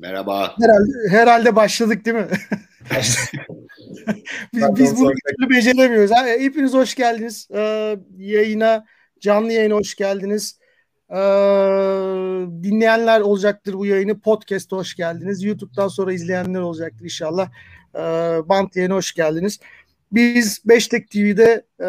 Merhaba. Herhalde, herhalde başladık değil mi? biz, biz bunu bir türlü beceremiyoruz. Ha, hepiniz hoş geldiniz. Ee, yayına, canlı yayına hoş geldiniz. Ee, dinleyenler olacaktır bu yayını. Podcast'a hoş geldiniz. YouTube'dan sonra izleyenler olacaktır inşallah. Ee, Bant yayına hoş geldiniz. Biz Beştek TV'de e,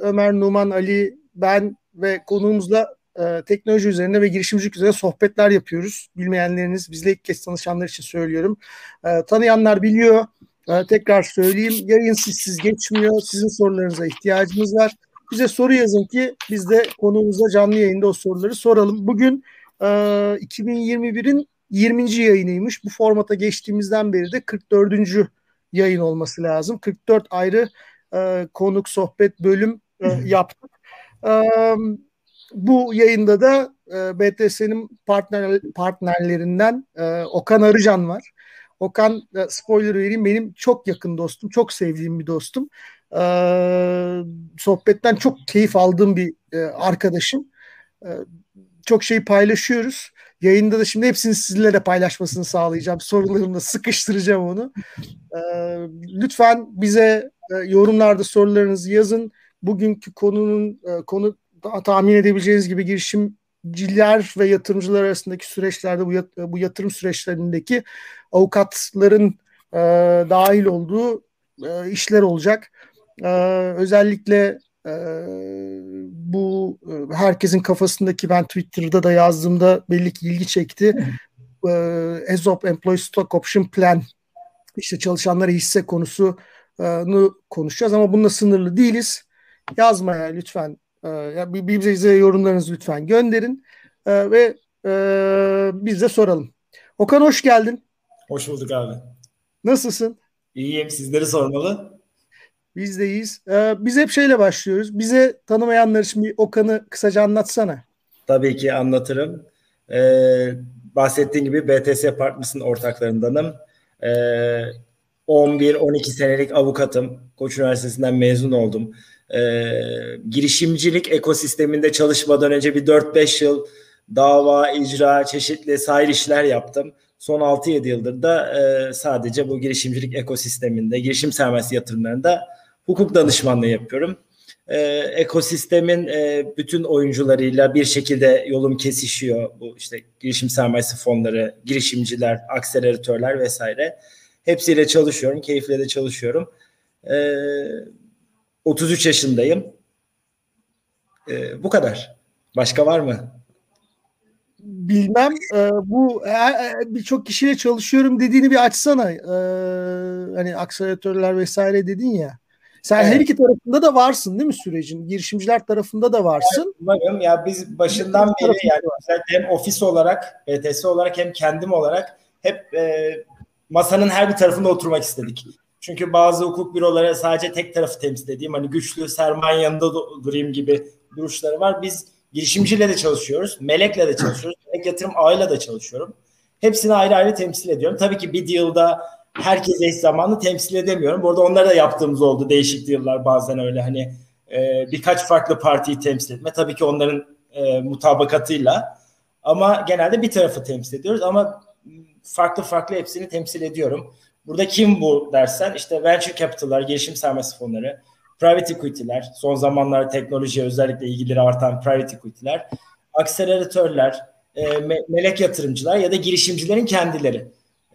Ömer Numan Ali, ben ve konuğumuzla e, teknoloji üzerine ve girişimcilik üzerine sohbetler yapıyoruz. Bilmeyenleriniz, bizle ilk kez tanışanlar için söylüyorum. E, tanıyanlar biliyor. E, tekrar söyleyeyim. Yayın sizsiz geçmiyor. Sizin sorularınıza ihtiyacımız var. Bize soru yazın ki biz de konuğumuza canlı yayında o soruları soralım. Bugün e, 2021'in 20. yayınıymış. Bu formata geçtiğimizden beri de 44. yayın olması lazım. 44 ayrı e, konuk, sohbet, bölüm e, yaptık. E, bu yayında da e, BTS'nin partner, partnerlerinden e, Okan Arıcan var. Okan e, spoiler vereyim benim çok yakın dostum, çok sevdiğim bir dostum. E, sohbetten çok keyif aldığım bir e, arkadaşım. E, çok şey paylaşıyoruz. Yayında da şimdi hepsini sizlerle paylaşmasını sağlayacağım. Sorularımla sıkıştıracağım onu. E, lütfen bize e, yorumlarda sorularınızı yazın. Bugünkü konunun e, konu tahmin edebileceğiniz gibi girişimciler ve yatırımcılar arasındaki süreçlerde bu, yat, bu yatırım süreçlerindeki avukatların e, dahil olduğu e, işler olacak. E, özellikle e, bu e, herkesin kafasındaki ben Twitter'da da yazdığımda belli ki ilgi çekti. E, ESOP Employee Stock Option Plan işte çalışanlara hisse konusunu konuşacağız ama bununla sınırlı değiliz. Yazmaya lütfen e, bize yorumlarınızı lütfen gönderin e, ve e, biz de soralım. Okan hoş geldin. Hoş bulduk abi. Nasılsın? İyiyim. Sizleri sormalı. Biz de iyiyiz. Ee, biz hep şeyle başlıyoruz. Bize tanımayanlar için bir Okan'ı kısaca anlatsana. Tabii ki anlatırım. Ee, bahsettiğim gibi BTS Partners'ın ortaklarındanım. Ee, 11-12 senelik avukatım. Koç Üniversitesi'nden mezun oldum e, girişimcilik ekosisteminde çalışmadan önce bir 4-5 yıl dava, icra, çeşitli sahil işler yaptım. Son 6-7 yıldır da e, sadece bu girişimcilik ekosisteminde, girişim sermayesi yatırımlarında hukuk danışmanlığı yapıyorum. E, ekosistemin e, bütün oyuncularıyla bir şekilde yolum kesişiyor. Bu işte girişim sermayesi fonları, girişimciler, akseleratörler vesaire. Hepsiyle çalışıyorum, keyifle de çalışıyorum. E, 33 yaşındayım. Ee, bu kadar. Başka var mı? Bilmem. E, bu e, e, birçok kişiyle çalışıyorum dediğini bir açsana. E, hani akseleratörler vesaire dedin ya. Sen evet. her iki tarafında da varsın değil mi sürecin? Girişimciler tarafında da varsın. Umarım ya biz başından beri yani hem ofis olarak, BTS olarak hem kendim olarak hep e, masanın her bir tarafında oturmak istedik. Çünkü bazı hukuk büroları sadece tek tarafı temsil edeyim. Hani güçlü sermaye yanında durayım gibi duruşları var. Biz girişimciyle de çalışıyoruz. Melek'le de çalışıyoruz. Melek Yatırım Ağ'yla da çalışıyorum. Hepsini ayrı ayrı temsil ediyorum. Tabii ki bir deal'da herkes eş zamanlı temsil edemiyorum. Bu arada onları da yaptığımız oldu. Değişik deal'lar bazen öyle hani e, birkaç farklı partiyi temsil etme. Tabii ki onların e, mutabakatıyla. Ama genelde bir tarafı temsil ediyoruz. Ama farklı farklı hepsini temsil ediyorum. Burada kim bu dersen işte venture capital'lar, girişim sermayesi fonları, private equity'ler, son zamanlarda teknolojiye özellikle ilgileri artan private equity'ler, akseleratörler, e, me- melek yatırımcılar ya da girişimcilerin kendileri.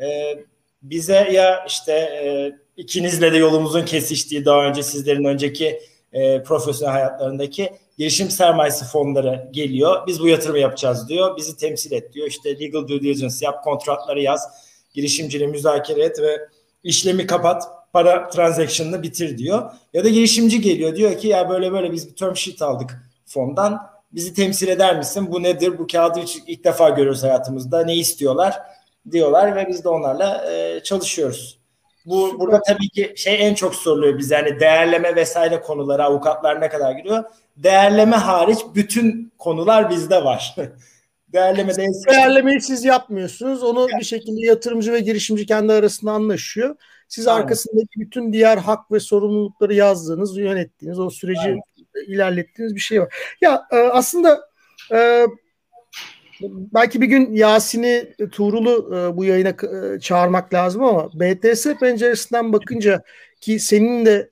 E, bize ya işte e, ikinizle de yolumuzun kesiştiği daha önce sizlerin önceki e, profesyonel hayatlarındaki girişim sermayesi fonları geliyor. Biz bu yatırımı yapacağız diyor. Bizi temsil et diyor. İşte legal due diligence yap, kontratları yaz girişimciyle müzakere et ve işlemi kapat, para transaction'ını bitir diyor. Ya da girişimci geliyor diyor ki ya böyle böyle biz bir term sheet aldık fondan. Bizi temsil eder misin? Bu nedir? Bu kağıdı ilk defa görüyoruz hayatımızda. Ne istiyorlar? diyorlar ve biz de onlarla e, çalışıyoruz. Bu burada tabii ki şey en çok soruluyor bize yani değerleme vesaire konuları avukatlar ne kadar giriyor? Değerleme hariç bütün konular bizde var. Değerleme Değerlemeyi siz yapmıyorsunuz. Onu yani. bir şekilde yatırımcı ve girişimci kendi arasında anlaşıyor. Siz Aynen. arkasındaki bütün diğer hak ve sorumlulukları yazdığınız, yönettiğiniz, o süreci Aynen. ilerlettiğiniz bir şey var. Ya e, aslında e, belki bir gün Yasin'i, Tuğrul'u e, bu yayına çağırmak lazım ama BTS penceresinden bakınca ki senin de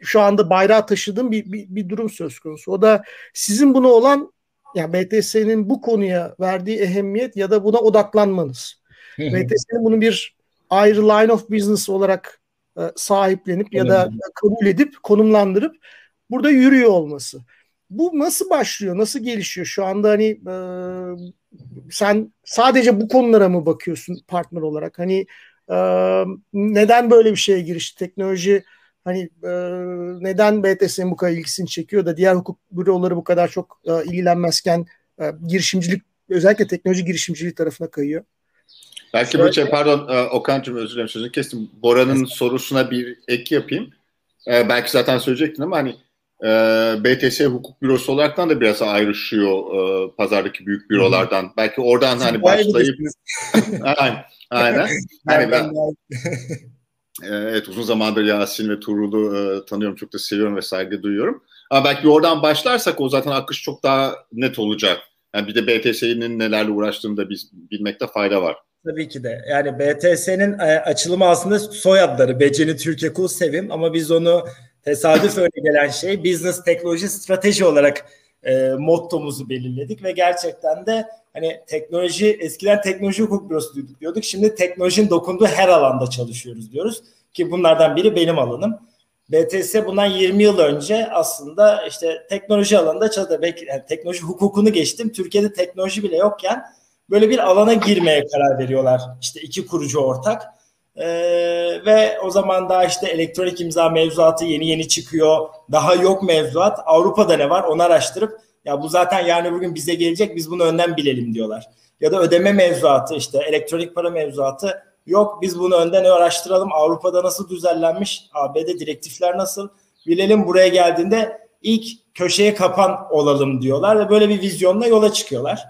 şu anda bayrağı taşıdığın bir, bir, bir durum söz konusu. O da sizin buna olan yani BTS'nin bu konuya verdiği ehemmiyet ya da buna odaklanmanız. BTS'nin bunu bir ayrı line of business olarak e, sahiplenip ya da kabul edip konumlandırıp burada yürüyor olması. Bu nasıl başlıyor? Nasıl gelişiyor? Şu anda hani e, sen sadece bu konulara mı bakıyorsun partner olarak? Hani e, neden böyle bir şeye girişti? Teknoloji hani e, neden BTS'nin bu kadar ilgisini çekiyor da diğer hukuk büroları bu kadar çok e, ilgilenmezken e, girişimcilik özellikle teknoloji girişimciliği tarafına kayıyor? Belki bu şey pardon e, Okan'cığım özür dilerim sözünü kestim. Bora'nın sorusuna bir ek yapayım. Ee, belki zaten söyleyecektin ama hani e, BTS hukuk bürosu olaraktan da biraz ayrışıyor e, pazardaki büyük bürolardan. Hı. Belki oradan Siz hani başlayıp aynen. Aynen. Hani ben, evet uzun zamandır Yasin ve Tuğrul'u e, tanıyorum. Çok da seviyorum ve saygı duyuyorum. Ama belki oradan başlarsak o zaten akış çok daha net olacak. Yani bir de BTS'nin nelerle uğraştığını da biz bilmekte fayda var. Tabii ki de. Yani BTS'nin e, açılımı aslında soyadları. Beceni Türkiye Kul Sevim ama biz onu tesadüf öyle gelen şey business teknoloji strateji olarak e, mottomuzu belirledik ve gerçekten de hani teknoloji eskiden teknoloji hukuk bürosu diyorduk, diyorduk. Şimdi teknolojinin dokunduğu her alanda çalışıyoruz diyoruz ki bunlardan biri benim alanım. BTS bundan 20 yıl önce aslında işte teknoloji alanında çalıştı. Belki yani teknoloji hukukunu geçtim. Türkiye'de teknoloji bile yokken böyle bir alana girmeye karar veriyorlar. İşte iki kurucu ortak. Ee, ve o zaman daha işte elektronik imza mevzuatı yeni yeni çıkıyor. Daha yok mevzuat. Avrupa'da ne var onu araştırıp ya bu zaten yani bugün bize gelecek biz bunu önden bilelim diyorlar. Ya da ödeme mevzuatı işte elektronik para mevzuatı yok biz bunu önden araştıralım. Avrupa'da nasıl düzenlenmiş? ABD direktifler nasıl? Bilelim buraya geldiğinde ilk köşeye kapan olalım diyorlar ve böyle bir vizyonla yola çıkıyorlar.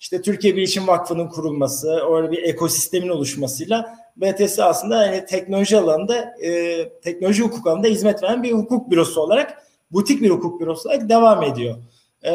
İşte Türkiye Bilişim Vakfı'nın kurulması, öyle bir ekosistemin oluşmasıyla BTS aslında yani teknoloji alanında, e, teknoloji hukuk alanında hizmet veren bir hukuk bürosu olarak, butik bir hukuk bürosu olarak devam ediyor. E,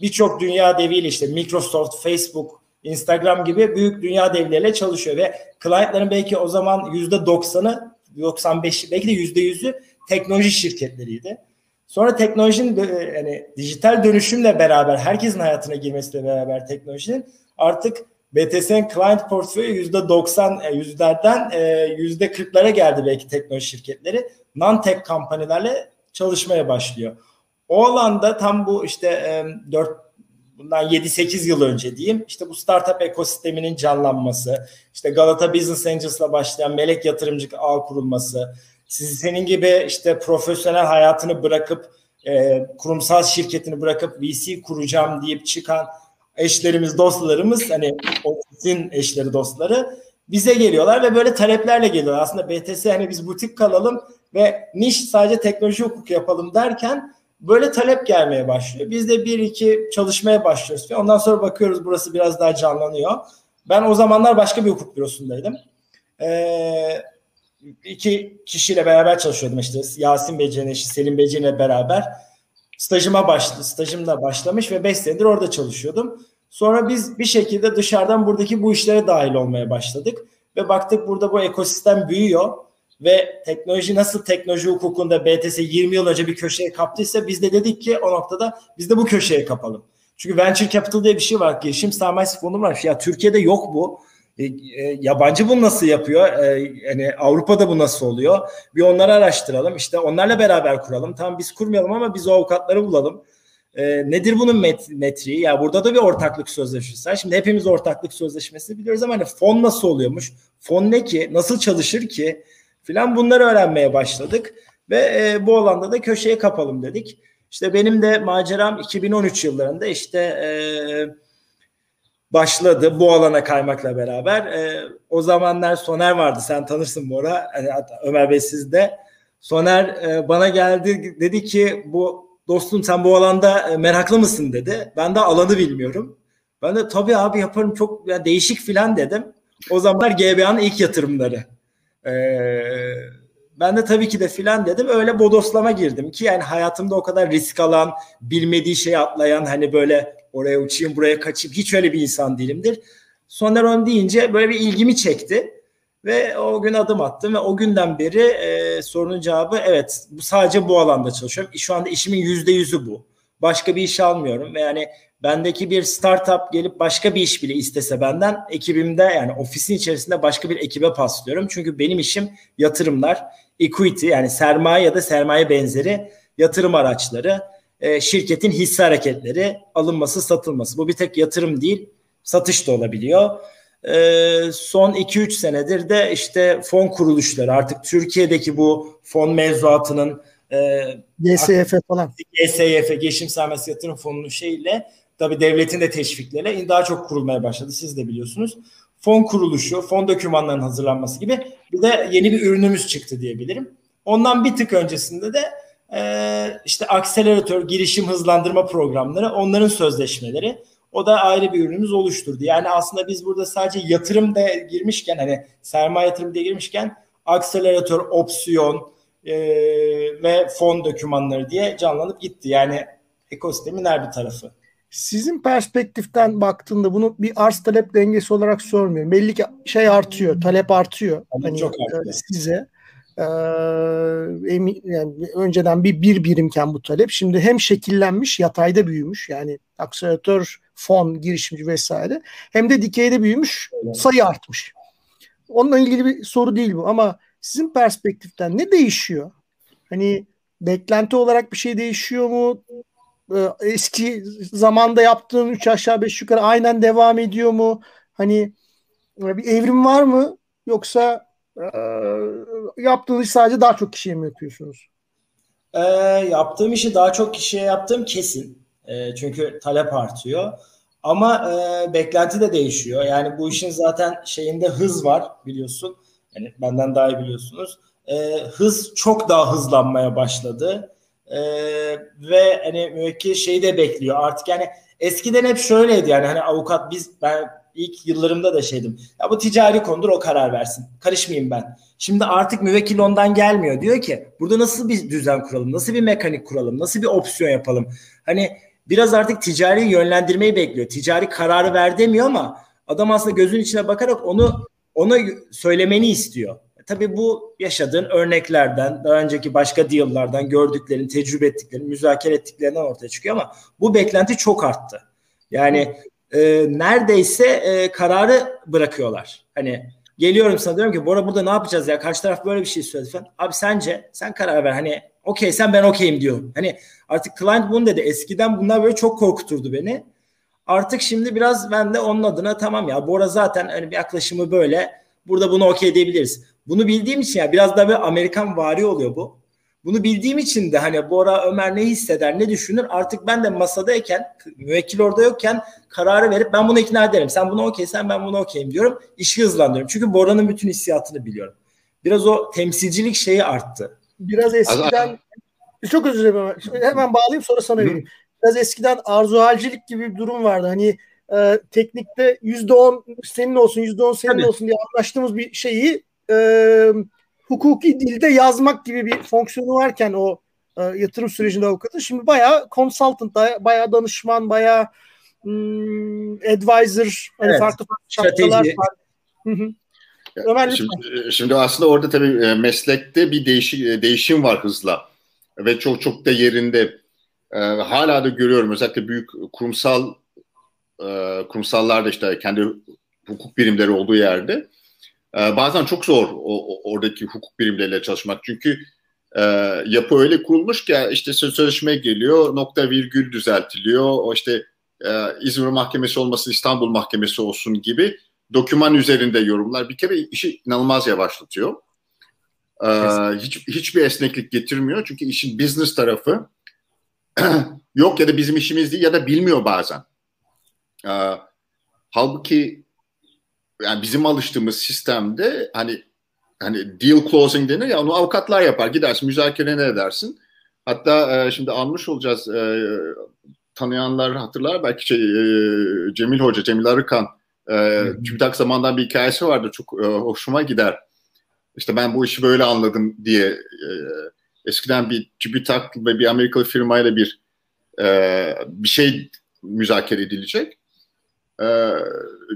Birçok dünya deviyle işte Microsoft, Facebook, Instagram gibi büyük dünya devleriyle çalışıyor ve clientların belki o zaman yüzde doksanı, 95'i belki de yüzde yüzü teknoloji şirketleriydi. Sonra teknolojinin yani dijital dönüşümle beraber herkesin hayatına girmesiyle beraber teknolojinin artık BTS'nin client portföyü yüzde 90 e, yüzlerden e, yüzde 40'lara geldi belki teknoloji şirketleri. Non-tech kampanyalarla çalışmaya başlıyor. O alanda tam bu işte 4 e, bundan 7-8 yıl önce diyeyim işte bu startup ekosisteminin canlanması, işte Galata Business Angels'la başlayan melek yatırımcı ağ kurulması, siz senin gibi işte profesyonel hayatını bırakıp e, kurumsal şirketini bırakıp VC kuracağım deyip çıkan eşlerimiz, dostlarımız hani ofisin eşleri, dostları bize geliyorlar ve böyle taleplerle geliyorlar. Aslında BTS hani biz butik kalalım ve niş sadece teknoloji hukuk yapalım derken böyle talep gelmeye başlıyor. Biz de bir iki çalışmaya başlıyoruz. Ondan sonra bakıyoruz burası biraz daha canlanıyor. Ben o zamanlar başka bir hukuk bürosundaydım. Ee, iki kişiyle beraber çalışıyordum işte Yasin Beyci'nin eşi Selim Beyci'yle beraber stajıma başladı. Stajım da başlamış ve 5 senedir orada çalışıyordum. Sonra biz bir şekilde dışarıdan buradaki bu işlere dahil olmaya başladık ve baktık burada bu ekosistem büyüyor ve teknoloji nasıl teknoloji hukukunda BTS 20 yıl önce bir köşeye kaptıysa biz de dedik ki o noktada biz de bu köşeye kapalım. Çünkü venture capital diye bir şey var. Girişim sermayesi fonu var. Ya Türkiye'de yok bu. E, e, yabancı bunu nasıl yapıyor? E, yani Avrupa'da bu nasıl oluyor? Bir onları araştıralım. İşte onlarla beraber kuralım. Tamam biz kurmayalım ama biz o avukatları bulalım. E, nedir bunun met metriği? Ya burada da bir ortaklık sözleşmesi var. Şimdi hepimiz ortaklık sözleşmesini biliyoruz ama hani fon nasıl oluyormuş? Fon ne ki? Nasıl çalışır ki? Filan bunları öğrenmeye başladık ve e, bu alanda da köşeye kapalım dedik. İşte benim de maceram 2013 yıllarında işte eee başladı bu alana kaymakla beraber. E, o zamanlar Soner vardı sen tanırsın bu ara hani Ömer Bey siz de. Soner e, bana geldi dedi ki bu dostum sen bu alanda e, meraklı mısın dedi. Ben de alanı bilmiyorum. Ben de tabii abi yaparım çok ya, değişik filan dedim. O zamanlar GBA'nın ilk yatırımları. Ee, ben de tabii ki de filan dedim. Öyle bodoslama girdim ki yani hayatımda o kadar risk alan, bilmediği şeyi atlayan hani böyle oraya uçayım buraya kaçayım hiç öyle bir insan değilimdir. Soneron deyince böyle bir ilgimi çekti. Ve o gün adım attım ve o günden beri e, sorunun cevabı evet bu sadece bu alanda çalışıyorum. Şu anda işimin yüzde yüzü bu. Başka bir iş almıyorum ve yani bendeki bir startup gelip başka bir iş bile istese benden ekibimde yani ofisin içerisinde başka bir ekibe paslıyorum. Çünkü benim işim yatırımlar, equity yani sermaye ya da sermaye benzeri yatırım araçları, e, şirketin hisse hareketleri, alınması, satılması. Bu bir tek yatırım değil, satış da olabiliyor. E, son 2-3 senedir de işte fon kuruluşları artık Türkiye'deki bu fon mevzuatının e, GSYF falan. GSYF, Geçim Sermayesi Yatırım Fonu'nun şeyiyle tabi devletin de teşvikleriyle daha çok kurulmaya başladı. Siz de biliyorsunuz. Fon kuruluşu, fon dokümanlarının hazırlanması gibi bir de yeni bir ürünümüz çıktı diyebilirim. Ondan bir tık öncesinde de e, işte akseleratör, girişim hızlandırma programları, onların sözleşmeleri. O da ayrı bir ürünümüz oluşturdu. Yani aslında biz burada sadece yatırım da girmişken hani sermaye yatırım diye girmişken akseleratör, opsiyon e, ve fon dokümanları diye canlanıp gitti. Yani ekosistemin her bir tarafı. Sizin perspektiften baktığında bunu bir arz talep dengesi olarak sormuyorum. Belli ki şey artıyor, talep artıyor. Tabii hani çok artıyor. E, size ee, yani önceden bir bir birimken bu talep şimdi hem şekillenmiş yatayda büyümüş yani akseleratör fon girişimci vesaire hem de dikeyde büyümüş sayı artmış. Onunla ilgili bir soru değil bu ama sizin perspektiften ne değişiyor? Hani beklenti olarak bir şey değişiyor mu? Ee, eski zamanda yaptığın 3 aşağı 5 yukarı aynen devam ediyor mu? Hani bir evrim var mı? Yoksa e, yaptığınız iş sadece daha çok kişiye mi yapıyorsunuz? E, yaptığım işi daha çok kişiye yaptığım kesin. E, çünkü talep artıyor. Ama e, beklenti de değişiyor. Yani bu işin zaten şeyinde hız var biliyorsun. Yani benden daha iyi biliyorsunuz. E, hız çok daha hızlanmaya başladı. E, ve hani müvekkil şeyi de bekliyor. Artık yani eskiden hep şöyleydi yani hani avukat biz ben ilk yıllarımda da şeydim. Ya bu ticari konudur o karar versin. Karışmayayım ben. Şimdi artık müvekkil ondan gelmiyor. Diyor ki burada nasıl bir düzen kuralım? Nasıl bir mekanik kuralım? Nasıl bir opsiyon yapalım? Hani biraz artık ticari yönlendirmeyi bekliyor. Ticari kararı ver demiyor ama adam aslında gözün içine bakarak onu ona söylemeni istiyor. E, tabii bu yaşadığın örneklerden, daha önceki başka deal'lardan gördüklerin, tecrübe ettiklerin, müzakere ettiklerinden ortaya çıkıyor ama bu beklenti çok arttı. Yani e, neredeyse e, kararı bırakıyorlar. Hani geliyorum sana diyorum ki Bora burada ne yapacağız ya? Karşı taraf böyle bir şey söyledi falan. Abi sence sen karar ver. Hani okey sen ben okeyim diyor. Hani artık client bunu dedi. Eskiden bunlar böyle çok korkuturdu beni. Artık şimdi biraz ben de onun adına tamam ya Bora zaten hani bir yaklaşımı böyle. Burada bunu okey diyebiliriz. Bunu bildiğim için ya biraz da bir Amerikan vari oluyor bu. Bunu bildiğim için de hani Bora Ömer ne hisseder ne düşünür artık ben de masadayken müvekkil orada yokken kararı verip ben bunu ikna ederim. Sen bunu okeysen ben bunu okeyim diyorum. İşi hızlandırıyorum. Çünkü Bora'nın bütün hissiyatını biliyorum. Biraz o temsilcilik şeyi arttı. Biraz eskiden çok özür dilerim hemen bağlayayım sonra sana vereyim. Biraz eskiden arzuhalcilik gibi bir durum vardı. Hani e, teknikte yüzde on senin olsun yüzde on senin Tabii. olsun diye anlaştığımız bir şeyi e, hukuki dilde yazmak gibi bir fonksiyonu varken o e, yatırım sürecinde avukatın şimdi bayağı consultant, bayağı danışman, bayağı hmm, advisor, hani evet. farklı farklı şartlar var. Ömer, şimdi, şimdi aslında orada tabii e, meslekte bir değişik, e, değişim var hızla ve çok çok da yerinde. E, hala da görüyorum özellikle büyük kurumsal e, kurumsallarda işte kendi hukuk birimleri olduğu yerde e, bazen çok zor o, oradaki hukuk birimleriyle çalışmak. Çünkü e, yapı öyle kurulmuş ki işte sözleşme geliyor, nokta virgül düzeltiliyor. O işte e, İzmir Mahkemesi olması İstanbul Mahkemesi olsun gibi doküman üzerinde yorumlar bir kere işi inanılmaz yavaşlatıyor. Ee, hiç hiçbir esneklik getirmiyor çünkü işin business tarafı yok ya da bizim işimiz değil ya da bilmiyor bazen. Ee, halbuki yani bizim alıştığımız sistemde hani hani deal closing denir ya onu avukatlar yapar. Gidersin müzakere ne edersin. Hatta e, şimdi almış olacağız e, tanıyanlar hatırlar belki şey, e, Cemil Hoca, Cemil Arıkan e, TÜBİTAK zamandan bir hikayesi vardı çok e, hoşuma gider. İşte ben bu işi böyle anladım diye e, eskiden bir TÜBİTAK ve bir Amerikalı firmayla bir e, bir şey müzakere edilecek. Ee,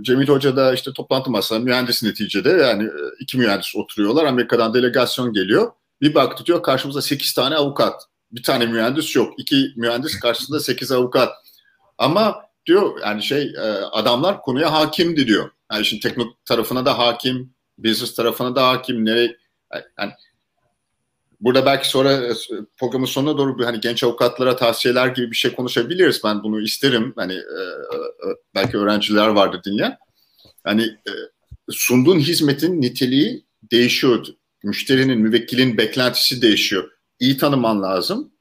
Cemil Hoca da işte toplantı masasında mühendis neticede yani e, iki mühendis oturuyorlar. Amerika'dan delegasyon geliyor. Bir baktı diyor karşımızda sekiz tane avukat. Bir tane mühendis yok. İki mühendis karşısında sekiz avukat. Ama diyor yani şey e, adamlar konuya hakimdi diyor. Yani işin teknik tarafına da hakim, business tarafına da hakim. Nereye yani burada belki sonra e, programın sonuna doğru bir hani genç avukatlara tavsiyeler gibi bir şey konuşabiliriz. Ben bunu isterim. Hani e, belki öğrenciler vardır dinleyen. Hani sunduğun hizmetin niteliği değişiyor. Müşterinin, müvekkilin beklentisi değişiyor. İyi tanıman lazım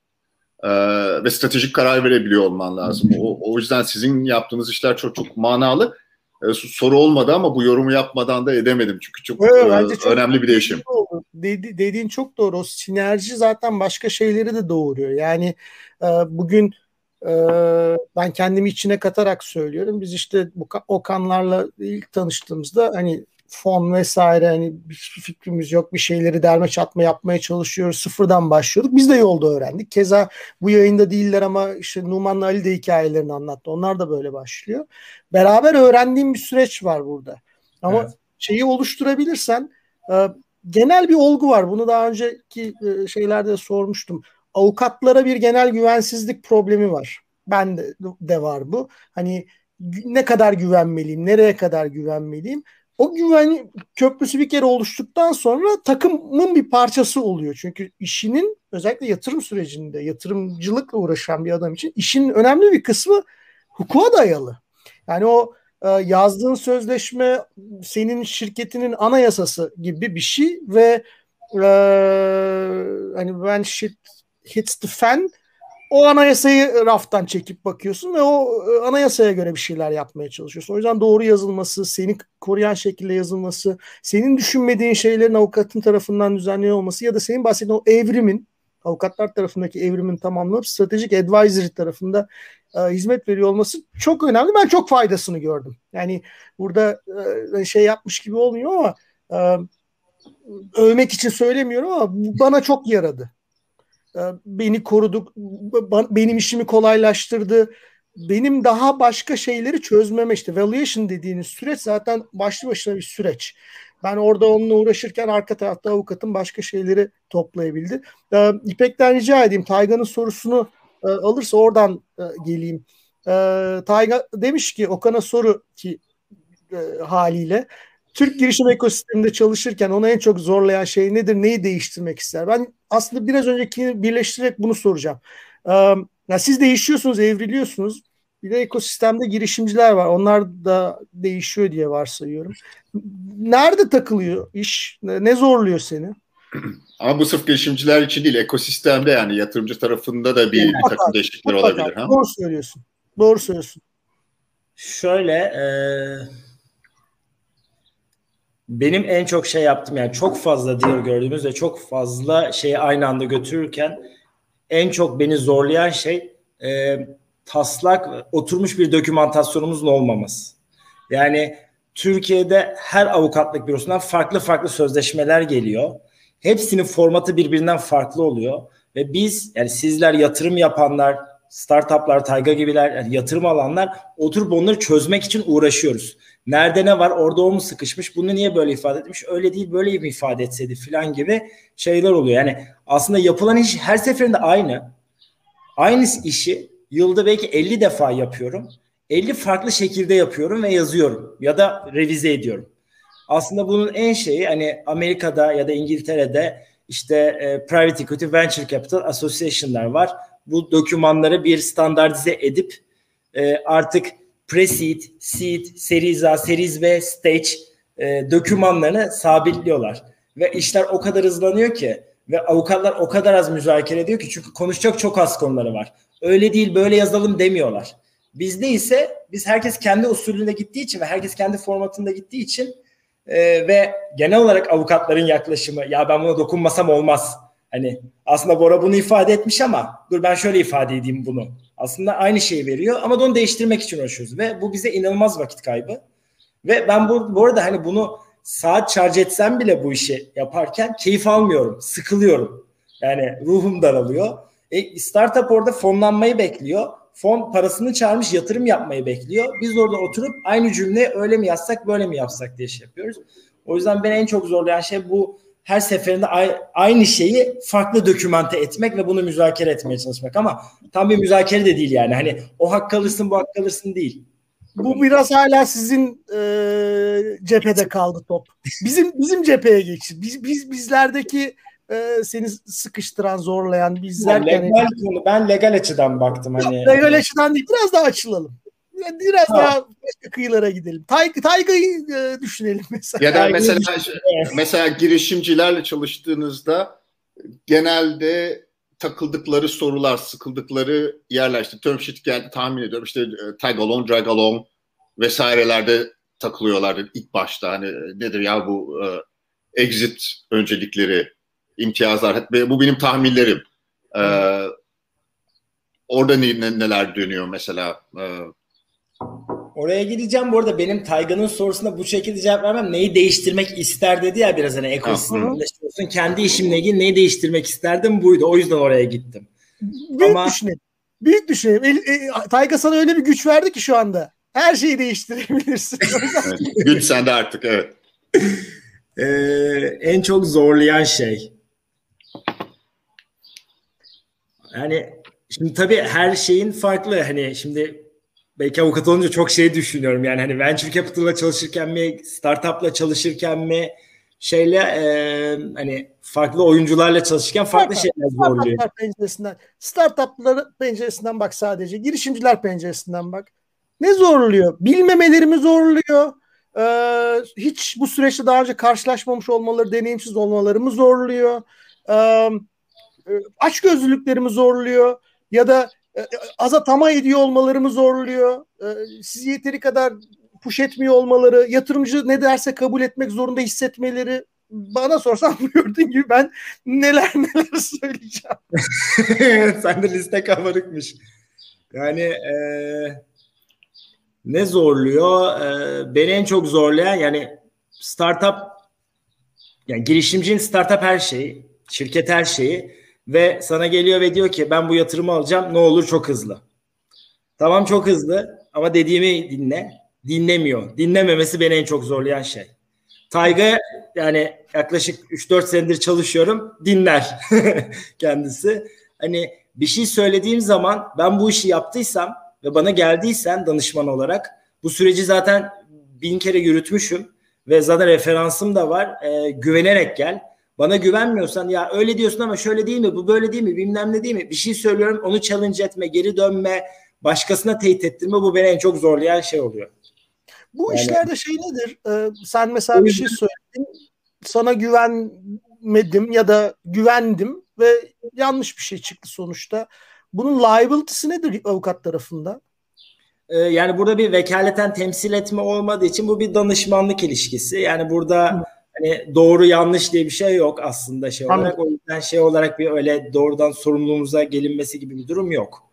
ee, ve stratejik karar verebiliyor olman lazım. O, o yüzden sizin yaptığınız işler çok çok manalı. Ee, soru olmadı ama bu yorumu yapmadan da edemedim çünkü çok, evet, e, çok önemli bir değişim. Dedi, dediğin çok doğru. O sinerji zaten başka şeyleri de doğuruyor. Yani e, bugün e, ben kendimi içine katarak söylüyorum. Biz işte bu Okanlarla ilk tanıştığımızda hani fon vesaire hani bir fikrimiz yok bir şeyleri derme çatma yapmaya çalışıyoruz sıfırdan başlıyorduk. Biz de yolda öğrendik. Keza bu yayında değiller ama işte Numan'la Ali de hikayelerini anlattı. Onlar da böyle başlıyor. Beraber öğrendiğim bir süreç var burada. Ama evet. şeyi oluşturabilirsen e, genel bir olgu var. Bunu daha önceki e, şeylerde sormuştum. Avukatlara bir genel güvensizlik problemi var. Ben de, de var bu. Hani ne kadar güvenmeliyim nereye kadar güvenmeliyim o güven köprüsü bir kere oluştuktan sonra takımın bir parçası oluyor. Çünkü işinin özellikle yatırım sürecinde yatırımcılıkla uğraşan bir adam için işin önemli bir kısmı hukuka dayalı. Yani o e, yazdığın sözleşme senin şirketinin anayasası gibi bir şey ve e, hani when shit hits the fan o anayasayı raftan çekip bakıyorsun ve o e, anayasaya göre bir şeyler yapmaya çalışıyorsun. O yüzden doğru yazılması, seni koruyan şekilde yazılması, senin düşünmediğin şeylerin avukatın tarafından düzenleniyor olması ya da senin bahsettiğin o evrimin, avukatlar tarafındaki evrimin tamamlanıp stratejik advisory tarafında e, hizmet veriyor olması çok önemli. Ben çok faydasını gördüm. Yani burada e, şey yapmış gibi olmuyor ama e, övmek için söylemiyorum ama bana çok yaradı. Ee, beni koruduk, benim işimi kolaylaştırdı. Benim daha başka şeyleri çözmeme işte valuation dediğiniz süreç zaten başlı başına bir süreç. Ben orada onunla uğraşırken arka tarafta avukatın başka şeyleri toplayabildi. Ee, İpek'ten rica edeyim Taygan'ın sorusunu e, alırsa oradan e, geleyim. Ee, Tayga demiş ki Okan'a soru ki e, haliyle Türk girişim ekosisteminde çalışırken onu en çok zorlayan şey nedir? Neyi değiştirmek ister? Ben aslında biraz önceki birleştirerek bunu soracağım. Ee, ya siz değişiyorsunuz, evriliyorsunuz. Bir de ekosistemde girişimciler var. Onlar da değişiyor diye varsayıyorum. Nerede takılıyor iş? Ne zorluyor seni? Ama bu sırf girişimciler için değil, ekosistemde yani yatırımcı tarafında da bir, bir takım değişiklikler olabilir. Ha? Doğru söylüyorsun. Doğru söylüyorsun. Şöyle, e, benim en çok şey yaptım yani çok fazla deal gördüğümüz ve çok fazla şeyi aynı anda götürürken en çok beni zorlayan şey e, taslak oturmuş bir dokümantasyonumuzun olmaması. Yani Türkiye'de her avukatlık bürosundan farklı farklı sözleşmeler geliyor. Hepsinin formatı birbirinden farklı oluyor ve biz yani sizler yatırım yapanlar, startuplar, Tayga gibiler yani yatırım alanlar oturup onları çözmek için uğraşıyoruz. Nerede ne var orada o mu sıkışmış bunu niye böyle ifade etmiş öyle değil böyle mi ifade etseydi filan gibi şeyler oluyor. Yani aslında yapılan iş her seferinde aynı. Aynı işi yılda belki 50 defa yapıyorum. 50 farklı şekilde yapıyorum ve yazıyorum ya da revize ediyorum. Aslında bunun en şeyi hani Amerika'da ya da İngiltere'de işte e, Private Equity Venture Capital Association'lar var. Bu dokümanları bir standartize edip e, artık Pre-Seed, Seed, Series A, Series B, Stage e, dokümanlarını sabitliyorlar. Ve işler o kadar hızlanıyor ki ve avukatlar o kadar az müzakere ediyor ki çünkü konuşacak çok az konuları var. Öyle değil böyle yazalım demiyorlar. Bizde ise biz herkes kendi usulünde gittiği için ve herkes kendi formatında gittiği için e, ve genel olarak avukatların yaklaşımı ya ben buna dokunmasam olmaz. Hani aslında Bora bunu ifade etmiş ama dur ben şöyle ifade edeyim bunu. Aslında aynı şeyi veriyor ama onu değiştirmek için uğraşıyoruz ve bu bize inanılmaz vakit kaybı. Ve ben bu, bu arada hani bunu saat şarj etsem bile bu işi yaparken keyif almıyorum, sıkılıyorum. Yani ruhum daralıyor. E, startup orada fonlanmayı bekliyor. Fon parasını çağırmış yatırım yapmayı bekliyor. Biz orada oturup aynı cümle öyle mi yazsak böyle mi yapsak diye şey yapıyoruz. O yüzden beni en çok zorlayan şey bu her seferinde aynı şeyi farklı dokümante etmek ve bunu müzakere etmeye çalışmak ama tam bir müzakere de değil yani. Hani o hak alırsın bu hak alırsın değil. Bu biraz hala sizin e, cephede kaldı top. Bizim bizim cepheye geçti. Biz, biz bizlerdeki e, seni sıkıştıran, zorlayan bizler. Yani legal konu. Ben legal açıdan baktım hani. Legal açıdan değil. Biraz daha açılalım. Biraz ha. daha başka kıyılara gidelim. Tay, Tayga'yı e, düşünelim mesela. Ya da mesela mesela girişimcilerle çalıştığınızda genelde takıldıkları sorular, sıkıldıkları yerler işte term sheet geldi tahmin ediyorum işte e, tag along, drag along vesairelerde takılıyorlardı ilk başta hani nedir ya bu e, exit öncelikleri, imtiyazlar bu benim tahminlerim. E, orada ne, neler dönüyor mesela? E, Oraya gideceğim. Bu arada benim Taygan'ın sorusuna bu şekilde cevap vermem. Neyi değiştirmek ister dedi ya biraz hani ekosistemleşiyorsun. Kendi işimle ilgili neyi değiştirmek isterdim buydu. O yüzden oraya gittim. Büyük Ama... düşünelim. Büyük düşünelim. E, e, Tayga sana öyle bir güç verdi ki şu anda. Her şeyi değiştirebilirsin. evet, güç sende artık evet. Ee, en çok zorlayan şey. Yani şimdi tabii her şeyin farklı. Hani şimdi belki avukat olunca çok şey düşünüyorum. Yani hani venture capital'la çalışırken mi, startup'la çalışırken mi, şeyle e, hani farklı oyuncularla çalışırken farklı Startup, şeyler zorluyor. Startuplar penceresinden, startuplar penceresinden bak sadece, girişimciler penceresinden bak. Ne zorluyor? Bilmemeleri mi zorluyor? Ee, hiç bu süreçte daha önce karşılaşmamış olmaları, deneyimsiz olmaları mı zorluyor? Ee, açgözlülüklerimi zorluyor? Ya da e, e, aza tama ediyor olmalarımı zorluyor. E, sizi yeteri kadar push etmiyor olmaları, yatırımcı ne derse kabul etmek zorunda hissetmeleri bana sorsan gördüğün gibi ben neler neler söyleyeceğim. Sen de liste kabarıkmış. Yani e, ne zorluyor? E, beni en çok zorlayan yani startup yani girişimcinin startup her şeyi, şirket her şeyi ve sana geliyor ve diyor ki ben bu yatırımı alacağım ne olur çok hızlı. Tamam çok hızlı ama dediğimi dinle. Dinlemiyor. Dinlememesi beni en çok zorlayan şey. Tayga yani yaklaşık 3-4 senedir çalışıyorum. Dinler kendisi. Hani bir şey söylediğim zaman ben bu işi yaptıysam ve bana geldiysen danışman olarak bu süreci zaten bin kere yürütmüşüm ve zaten referansım da var. E, güvenerek gel bana güvenmiyorsan ya öyle diyorsun ama şöyle değil mi bu böyle değil mi bilmem ne değil mi bir şey söylüyorum onu challenge etme geri dönme başkasına teyit ettirme bu beni en çok zorlayan şey oluyor. Bu yani, işlerde şey nedir? Ee, sen mesela bir şey söyledin sana güvenmedim ya da güvendim ve yanlış bir şey çıktı sonuçta. Bunun liability'si nedir avukat tarafında? Ee, yani burada bir vekaleten temsil etme olmadığı için bu bir danışmanlık ilişkisi. Yani burada Hı hani doğru yanlış diye bir şey yok aslında şey olarak. Anladım. O yüzden şey olarak bir öyle doğrudan sorumluluğumuza gelinmesi gibi bir durum yok.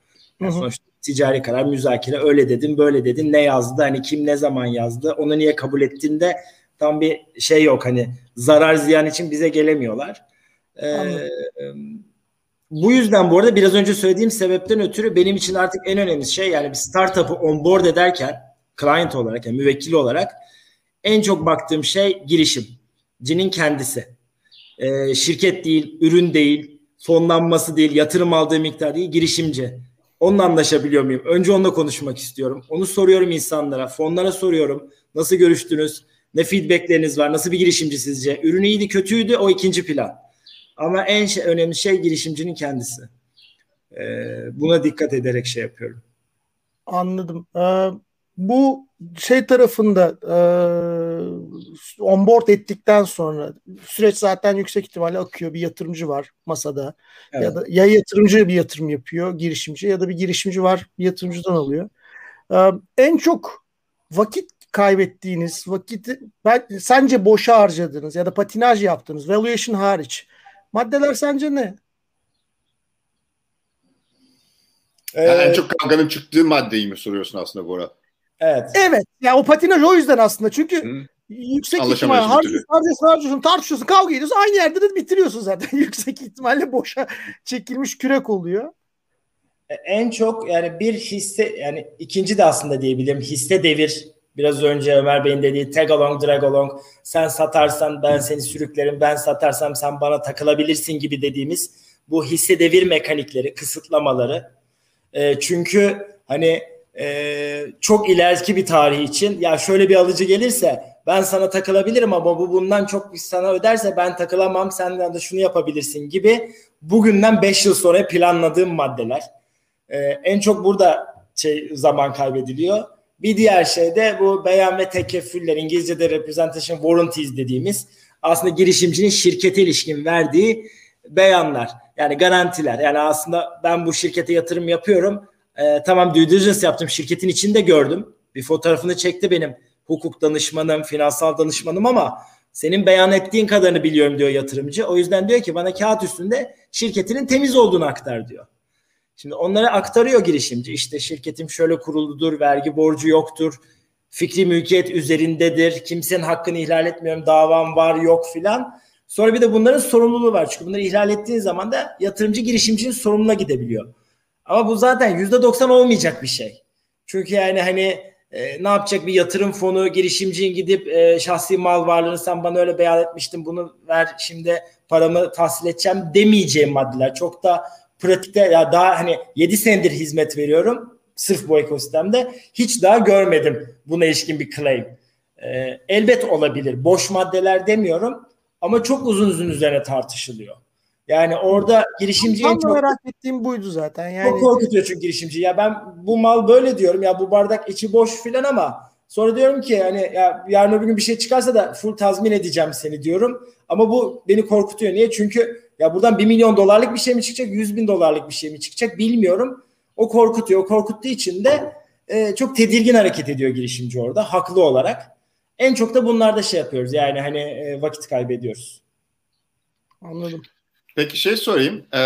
Yani sonuçta ticari karar, müzakere öyle dedin, böyle dedin, ne yazdı, hani kim ne zaman yazdı, onu niye kabul ettin de tam bir şey yok hani zarar ziyan için bize gelemiyorlar. Ee, bu yüzden bu arada biraz önce söylediğim sebepten ötürü benim için artık en önemli şey yani bir startup'ı onboard ederken client olarak yani müvekkil olarak en çok baktığım şey girişim cinin kendisi. E, şirket değil, ürün değil, fonlanması değil, yatırım aldığı miktar değil, girişimci. Onunla anlaşabiliyor muyum? Önce onunla konuşmak istiyorum. Onu soruyorum insanlara, fonlara soruyorum. Nasıl görüştünüz? Ne feedbackleriniz var? Nasıl bir girişimci sizce? Ürün iyiydi, kötüydü o ikinci plan. Ama en şey, önemli şey girişimcinin kendisi. Ee, buna dikkat ederek şey yapıyorum. Anladım. Ee, bu şey tarafında e, onboard ettikten sonra süreç zaten yüksek ihtimalle akıyor. Bir yatırımcı var masada. Evet. Ya da ya yatırımcı bir yatırım yapıyor, girişimci ya da bir girişimci var, bir yatırımcıdan alıyor. E, en çok vakit kaybettiğiniz, vakiti ben sence boşa harcadınız ya da patinaj yaptınız, valuation hariç. Maddeler sence ne? Yani en çok kavganın çıktığı maddeyi mi soruyorsun aslında Bora? Evet. Evet. Ya o patinaj o yüzden aslında. Çünkü Hı. yüksek ihtimalle harcıyorsun, harcıyorsun, harcıyorsun, tartışıyorsun, kavga ediyorsun. Aynı yerde de bitiriyorsun zaten. yüksek ihtimalle boşa çekilmiş kürek oluyor. E, en çok yani bir hisse yani ikinci de aslında diyebilirim hisse devir biraz önce Ömer Bey'in dediği tag along drag along sen satarsan ben seni sürüklerim ben satarsam sen bana takılabilirsin gibi dediğimiz bu hisse devir mekanikleri kısıtlamaları e, çünkü hani e, çok ileriki bir tarih için ya şöyle bir alıcı gelirse ben sana takılabilirim ama bu bundan çok sana öderse ben takılamam sen de şunu yapabilirsin gibi bugünden 5 yıl sonra planladığım maddeler. Ee, en çok burada şey zaman kaybediliyor. Bir diğer şey de bu beyan ve tekeffüller İngilizce'de representation warranties dediğimiz aslında girişimcinin şirkete ilişkin verdiği beyanlar yani garantiler. Yani aslında ben bu şirkete yatırım yapıyorum. Ee, tamam due diligence yaptım şirketin içinde gördüm. Bir fotoğrafını çekti benim hukuk danışmanım, finansal danışmanım ama senin beyan ettiğin kadarını biliyorum diyor yatırımcı. O yüzden diyor ki bana kağıt üstünde şirketinin temiz olduğunu aktar diyor. Şimdi onlara aktarıyor girişimci. İşte şirketim şöyle kuruludur, vergi borcu yoktur, fikri mülkiyet üzerindedir, kimsenin hakkını ihlal etmiyorum, davam var yok filan. Sonra bir de bunların sorumluluğu var. Çünkü bunları ihlal ettiğin zaman da yatırımcı girişimcinin sorumluluğuna gidebiliyor. Ama bu zaten yüzde doksan olmayacak bir şey. Çünkü yani hani e, ne yapacak bir yatırım fonu girişimciyin gidip e, şahsi mal varlığını sen bana öyle beyan etmiştin bunu ver şimdi paramı tahsil edeceğim demeyeceğim maddeler. Çok da pratikte ya daha hani 7 senedir hizmet veriyorum sırf bu ekosistemde hiç daha görmedim buna ilişkin bir claim. E, elbet olabilir. Boş maddeler demiyorum ama çok uzun uzun üzerine tartışılıyor. Yani orada girişimci en çok merak ettiğim buydu zaten. Yani çok korkutuyor çünkü girişimci. Ya ben bu mal böyle diyorum ya bu bardak içi boş filan ama sonra diyorum ki hani ya yarın öbür gün bir şey çıkarsa da full tazmin edeceğim seni diyorum. Ama bu beni korkutuyor. Niye? Çünkü ya buradan bir milyon dolarlık bir şey mi çıkacak, yüz bin dolarlık bir şey mi çıkacak bilmiyorum. O korkutuyor. O korkuttuğu için de e, çok tedirgin hareket ediyor girişimci orada haklı olarak. En çok da bunlarda şey yapıyoruz yani hani e, vakit kaybediyoruz. Anladım. Peki şey sorayım. Ee,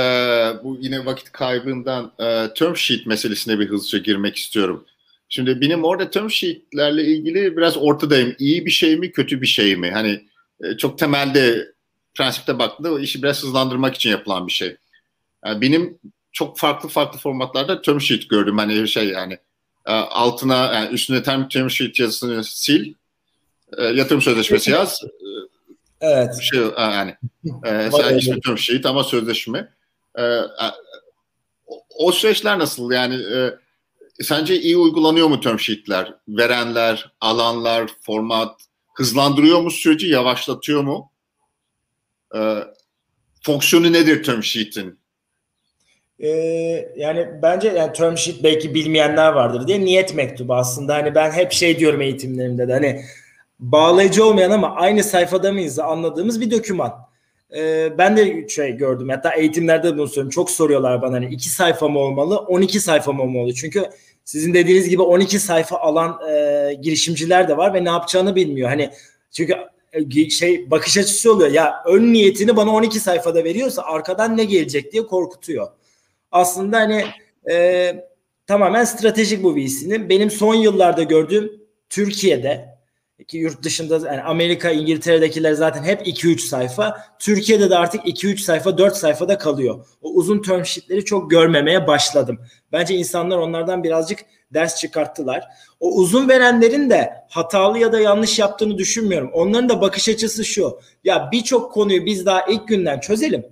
bu yine vakit kaybından e, term sheet meselesine bir hızlıca girmek istiyorum. Şimdi benim orada term sheetlerle ilgili biraz ortadayım. İyi bir şey mi, kötü bir şey mi? Hani e, çok temelde prensipte baktığında o işi biraz hızlandırmak için yapılan bir şey. Yani benim çok farklı farklı formatlarda term sheet gördüm. Hani şey yani e, altına yani üstüne term, term sheet yazısını sil, e, yatırım sözleşmesi yaz, Evet. Şey yani. e, sen ismi tüm şehit ama sözleşme. E, o süreçler nasıl? Yani e, sence iyi uygulanıyor mu term sheet'ler? Verenler, alanlar, format hızlandırıyor mu süreci, yavaşlatıyor mu? E, fonksiyonu nedir term sheet'in? Ee, yani bence yani term sheet belki bilmeyenler vardır diye niyet mektubu aslında hani ben hep şey diyorum eğitimlerimde de hani bağlayıcı olmayan ama aynı sayfada mıyız anladığımız bir doküman. Ee, ben de şey gördüm hatta eğitimlerde bunu söylüyorum. Çok soruyorlar bana hani iki sayfa mı olmalı 12 sayfa mı olmalı? Çünkü sizin dediğiniz gibi 12 sayfa alan e, girişimciler de var ve ne yapacağını bilmiyor. Hani çünkü e, şey bakış açısı oluyor. Ya ön niyetini bana 12 sayfada veriyorsa arkadan ne gelecek diye korkutuyor. Aslında hani e, tamamen stratejik bu VC'nin. Benim son yıllarda gördüğüm Türkiye'de ki yurt dışında yani Amerika, İngiltere'dekiler zaten hep 2-3 sayfa. Türkiye'de de artık 2-3 sayfa, 4 sayfada kalıyor. O uzun term sheet'leri çok görmemeye başladım. Bence insanlar onlardan birazcık ders çıkarttılar. O uzun verenlerin de hatalı ya da yanlış yaptığını düşünmüyorum. Onların da bakış açısı şu. Ya birçok konuyu biz daha ilk günden çözelim.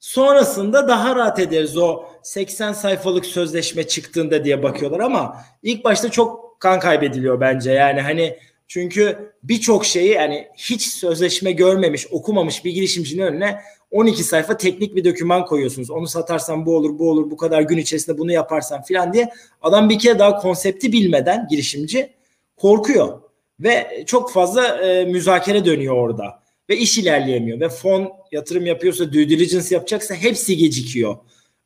Sonrasında daha rahat ederiz o 80 sayfalık sözleşme çıktığında diye bakıyorlar ama ilk başta çok kan kaybediliyor bence. Yani hani çünkü birçok şeyi yani hiç sözleşme görmemiş, okumamış bir girişimcinin önüne 12 sayfa teknik bir doküman koyuyorsunuz. Onu satarsan bu olur, bu olur, bu kadar gün içerisinde bunu yaparsan filan diye adam bir kere daha konsepti bilmeden girişimci korkuyor ve çok fazla e, müzakere dönüyor orada ve iş ilerleyemiyor ve fon yatırım yapıyorsa due diligence yapacaksa hepsi gecikiyor.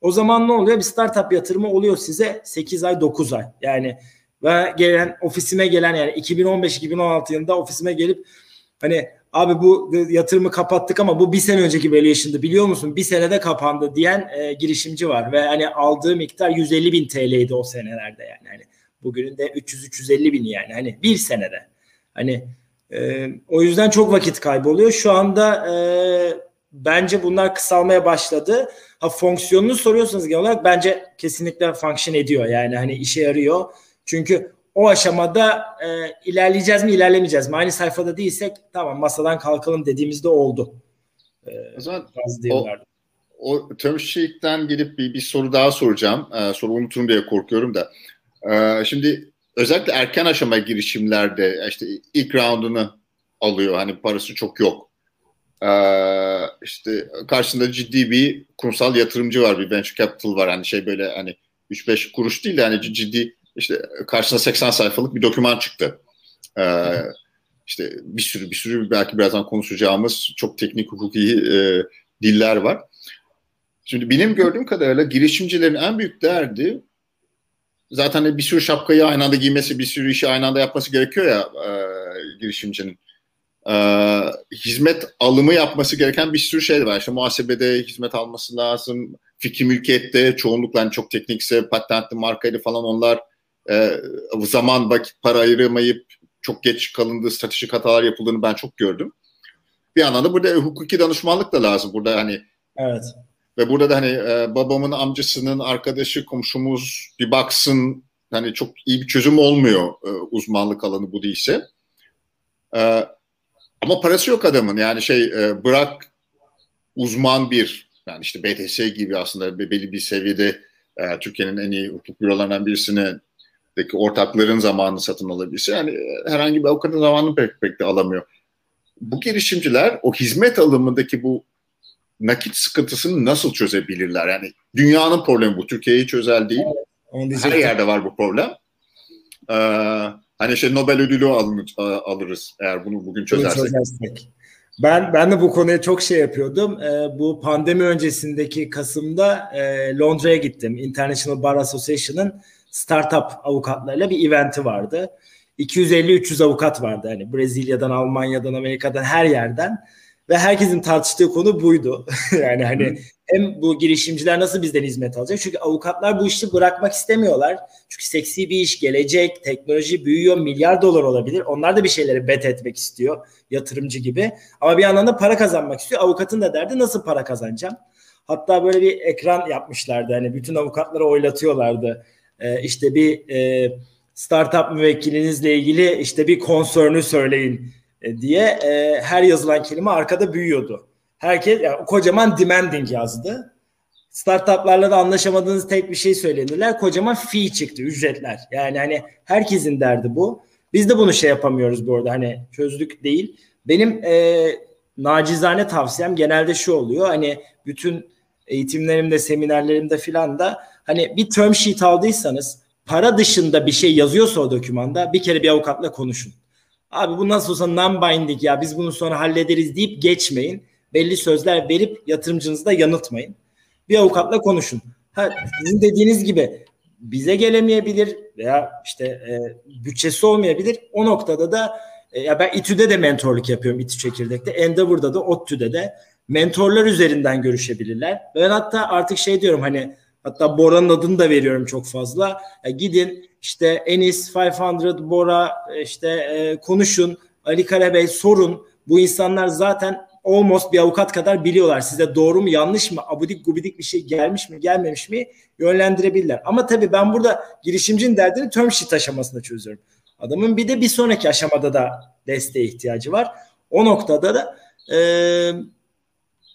O zaman ne oluyor? Bir startup yatırımı oluyor size 8 ay 9 ay. Yani ve gelen ofisime gelen yani 2015-2016 yılında ofisime gelip hani abi bu yatırımı kapattık ama bu bir sene önceki valuation'dı biliyor musun? Bir senede kapandı diyen e, girişimci var ve hani aldığı miktar 150 bin TL'ydi o senelerde yani. Hani bugünün de 300-350 bin yani hani bir senede. Hani e, o yüzden çok vakit kayboluyor. Şu anda e, bence bunlar kısalmaya başladı. Ha fonksiyonunu soruyorsanız genel olarak bence kesinlikle function ediyor. Yani hani işe yarıyor. Çünkü o aşamada e, ilerleyeceğiz mi ilerlemeyeceğiz mi? Aynı sayfada değilsek tamam masadan kalkalım dediğimizde oldu. E, o zaman o, o term sheet'ten gidip bir, bir soru daha soracağım. Ee, soru unuturum diye korkuyorum da. Ee, şimdi özellikle erken aşama girişimlerde işte ilk roundunu alıyor. Hani parası çok yok. Ee, işte karşısında ciddi bir kurumsal yatırımcı var. Bir venture capital var. Hani şey böyle hani 3-5 kuruş değil de hani ciddi işte karşısına 80 sayfalık bir doküman çıktı. Ee, işte bir sürü bir sürü belki birazdan konuşacağımız çok teknik hukuki e, diller var. Şimdi benim gördüğüm kadarıyla girişimcilerin en büyük derdi zaten bir sürü şapkayı aynı anda giymesi, bir sürü işi aynı anda yapması gerekiyor ya e, girişimcinin. E, hizmet alımı yapması gereken bir sürü şey var. İşte muhasebede hizmet alması lazım. Fikri mülkiyette çoğunlukla hani çok teknikse patentli markaydı falan onlar e, zaman vakit para ayıramayıp çok geç kalındığı stratejik hatalar yapıldığını ben çok gördüm. Bir yandan da burada hukuki danışmanlık da lazım. Burada hani Evet. Ve burada da hani e, babamın amcasının arkadaşı komşumuz bir baksın hani çok iyi bir çözüm olmuyor e, uzmanlık alanı bu değilse. E, ama parası yok adamın yani şey e, bırak uzman bir yani işte BTS gibi aslında belli bir seviyede e, Türkiye'nin en iyi hukuk bürolarından birisini deki ortakların zamanını satın alabilse yani e, herhangi bir avukatın zamanını pek, pek de alamıyor. Bu girişimciler o hizmet alımındaki bu nakit sıkıntısını nasıl çözebilirler? Yani dünyanın problemi bu. Türkiye'yi çözel değil. Her yerde var bu problem. Ee, hani şey Nobel ödülü alınır, alırız eğer bunu bugün çözersek. çözersek. Ben ben de bu konuya çok şey yapıyordum. Ee, bu pandemi öncesindeki Kasım'da e, Londra'ya gittim. International Bar Association'ın startup avukatlarıyla bir eventi vardı. 250-300 avukat vardı. Hani Brezilya'dan, Almanya'dan, Amerika'dan her yerden. Ve herkesin tartıştığı konu buydu. yani hani Hı. hem bu girişimciler nasıl bizden hizmet alacak? Çünkü avukatlar bu işi bırakmak istemiyorlar. Çünkü seksi bir iş, gelecek, teknoloji büyüyor, milyar dolar olabilir. Onlar da bir şeyleri bet etmek istiyor, yatırımcı gibi. Ama bir yandan da para kazanmak istiyor. Avukatın da derdi nasıl para kazanacağım? Hatta böyle bir ekran yapmışlardı. Hani bütün avukatları oylatıyorlardı. Ee, işte bir e, startup müvekkilinizle ilgili işte bir konsörünü söyleyin e, diye e, her yazılan kelime arkada büyüyordu. Herkes yani kocaman demanding yazdı. Startuplarla da anlaşamadığınız tek bir şey söylediler. Kocaman fee çıktı, ücretler. Yani hani herkesin derdi bu. Biz de bunu şey yapamıyoruz bu arada hani çözdük değil. Benim e, nacizane tavsiyem genelde şu oluyor. Hani bütün eğitimlerimde, seminerlerimde filan da hani bir term sheet aldıysanız para dışında bir şey yazıyorsa o dokümanda bir kere bir avukatla konuşun. Abi bu nasıl olsa non-binding ya biz bunu sonra hallederiz deyip geçmeyin. Belli sözler verip yatırımcınızı da yanıltmayın. Bir avukatla konuşun. Ha, sizin dediğiniz gibi bize gelemeyebilir veya işte e, bütçesi olmayabilir. O noktada da e, ya ben İTÜ'de de mentorluk yapıyorum İTÜ Çekirdek'te. Endeavor'da da ODTÜ'de de mentorlar üzerinden görüşebilirler. Ben hatta artık şey diyorum hani hatta Bora'nın adını da veriyorum çok fazla. Ya gidin işte Enis 500 Bora işte e, konuşun Ali Karabey sorun bu insanlar zaten almost bir avukat kadar biliyorlar size doğru mu yanlış mı abudik gubidik bir şey gelmiş mi gelmemiş mi yönlendirebilirler. Ama tabii ben burada girişimcinin derdini term sheet aşamasında çözüyorum. Adamın bir de bir sonraki aşamada da desteğe ihtiyacı var. O noktada da e,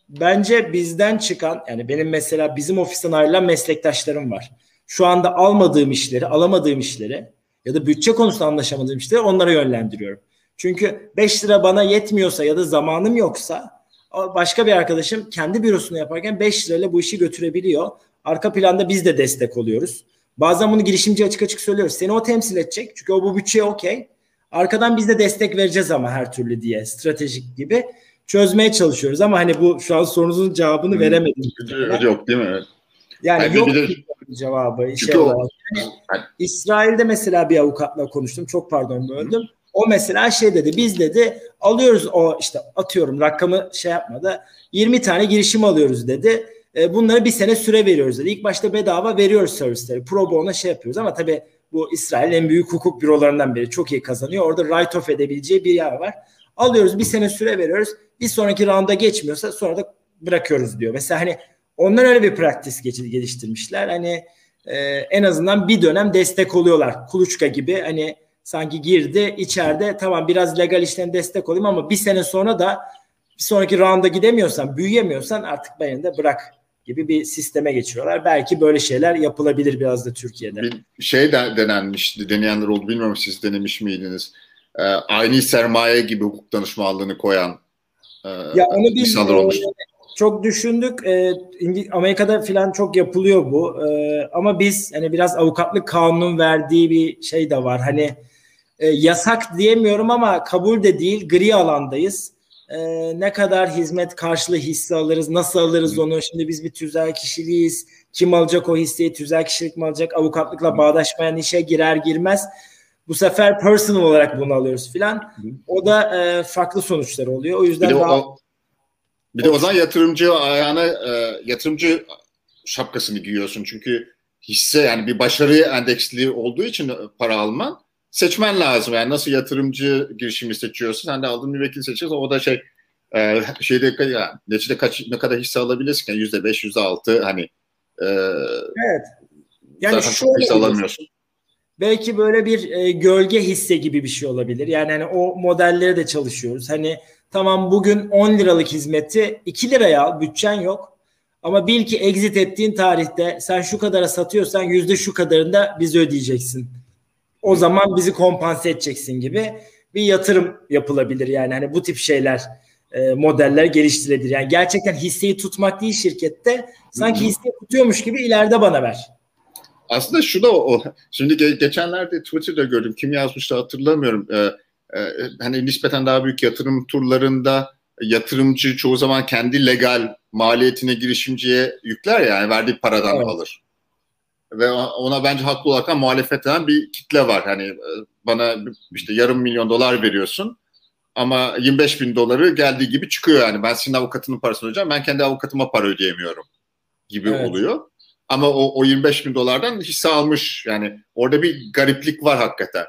bence bizden çıkan yani benim mesela bizim ofisten ayrılan meslektaşlarım var şu anda almadığım işleri, alamadığım işleri ya da bütçe konusunda anlaşamadığım işleri onlara yönlendiriyorum. Çünkü 5 lira bana yetmiyorsa ya da zamanım yoksa başka bir arkadaşım kendi bürosunu yaparken 5 lirayla bu işi götürebiliyor. Arka planda biz de destek oluyoruz. Bazen bunu girişimci açık açık söylüyoruz. Seni o temsil edecek. Çünkü o bu bütçeye okey. Arkadan biz de destek vereceğiz ama her türlü diye stratejik gibi çözmeye çalışıyoruz. Ama hani bu şu an sorunuzun cevabını veremedim. Yok değil mi? Yani Bence yok de, cevabı. Şey. Yani, İsrail'de mesela bir avukatla konuştum. Çok pardon böldüm. O mesela şey dedi biz dedi alıyoruz o işte atıyorum rakamı şey yapmadı 20 tane girişim alıyoruz dedi. E, bunları bir sene süre veriyoruz dedi. İlk başta bedava veriyoruz servisleri. Pro bono şey yapıyoruz ama tabii bu İsrail en büyük hukuk bürolarından biri. Çok iyi kazanıyor. Orada write off edebileceği bir yer var. Alıyoruz bir sene süre veriyoruz. Bir sonraki rounda geçmiyorsa sonra da bırakıyoruz diyor. Mesela hani onlar öyle bir praktis geliştirmişler. Hani e, en azından bir dönem destek oluyorlar. Kuluçka gibi hani sanki girdi içeride tamam biraz legal işten destek olayım ama bir sene sonra da bir sonraki rounda gidemiyorsan, büyüyemiyorsan artık beni de bırak gibi bir sisteme geçiyorlar. Belki böyle şeyler yapılabilir biraz da Türkiye'de. Bir şey de denenmişti, deneyenler oldu. Bilmiyorum siz denemiş miydiniz? Ee, aynı sermaye gibi hukuk danışmanlığını koyan e, ya onu biz e, çok düşündük. E, Amerika'da falan çok yapılıyor bu. E, ama biz hani biraz avukatlık kanunun verdiği bir şey de var. Hani e, yasak diyemiyorum ama kabul de değil. Gri alandayız e, ne kadar hizmet karşılığı hisse alırız, nasıl alırız onu? Şimdi biz bir tüzel kişiliğiz. Kim alacak o hisseyi? Tüzel kişilik mi alacak? Avukatlıkla bağdaşmayan işe girer girmez. Bu sefer personal olarak bunu alıyoruz filan. O da e, farklı sonuçlar oluyor. O yüzden bir de, daha... o, bir de o zaman yatırımcı ayağına e, yatırımcı şapkasını giyiyorsun. Çünkü hisse yani bir başarı endeksli olduğu için para alman seçmen lazım. Yani nasıl yatırımcı girişimi seçiyorsun, sen de aldığın bir vekil seçiyorsun. O da şey e, şeyde yani, neticede kaç ne kadar hisse alabilirsin? Yani yüzde beş, yüzde altı hani e, evet. Yani şöyle hisse alamıyorsun. Belki böyle bir e, gölge hisse gibi bir şey olabilir. Yani hani o modellere de çalışıyoruz. Hani tamam bugün 10 liralık hizmeti 2 liraya al, bütçen yok. Ama bil ki exit ettiğin tarihte sen şu kadara satıyorsan yüzde şu kadarını da biz ödeyeceksin o zaman bizi kompanse edeceksin gibi bir yatırım yapılabilir. Yani hani bu tip şeyler e, modeller geliştirilebilir. Yani gerçekten hisseyi tutmak değil şirkette sanki hisseyi tutuyormuş gibi ileride bana ver. Aslında şu da o. Şimdi ge- geçenlerde Twitter'da gördüm. Kim yazmıştı hatırlamıyorum. Ee, e, hani nispeten daha büyük yatırım turlarında yatırımcı çoğu zaman kendi legal maliyetine girişimciye yükler ya, yani verdiği paradan evet. alır ve ona bence haklı olarak muhalefet eden bir kitle var. Hani e, bana işte yarım milyon dolar veriyorsun ama 25 bin doları geldiği gibi çıkıyor yani. Ben senin avukatının parasını ödeyeceğim. Ben kendi avukatıma para ödeyemiyorum gibi evet. oluyor. Ama o, o 25 bin dolardan hisse almış. Yani orada bir gariplik var hakikaten.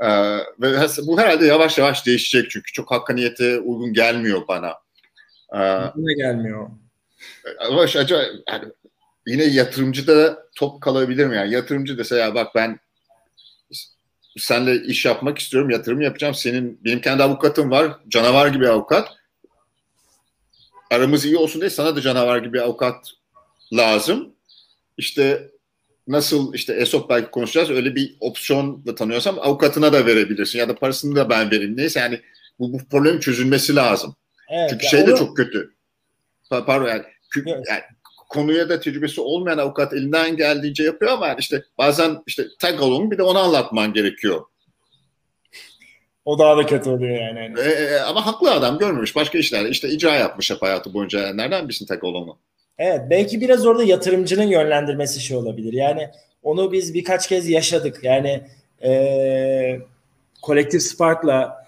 Ee, ve bu herhalde yavaş yavaş değişecek çünkü çok hakkaniyete uygun gelmiyor bana. Ee, ne gelmiyor? Ama acaba yani yine yatırımcı da top kalabilir mi? Yani yatırımcı dese ya bak ben senle iş yapmak istiyorum, yatırım yapacağım. Senin benim kendi avukatım var, canavar gibi avukat. Aramız iyi olsun diye sana da canavar gibi avukat lazım. İşte nasıl işte ESOP belki konuşacağız. Öyle bir opsiyon da tanıyorsam avukatına da verebilirsin ya da parasını da ben vereyim. Neyse yani bu, bu problemin çözülmesi lazım. Evet, Çünkü şey de onu... çok kötü. Pardon yani, yani konuya da tecrübesi olmayan avukat elinden geldiğince yapıyor ama işte bazen işte tag along bir de onu anlatman gerekiyor. O daha da kötü oluyor yani. E, e, ama haklı adam görmemiş. Başka işlerde işte icra yapmış hep hayatı boyunca. Nereden bilsin tag along'u? Evet belki biraz orada yatırımcının yönlendirmesi şey olabilir. Yani onu biz birkaç kez yaşadık. Yani e, Collective Spark'la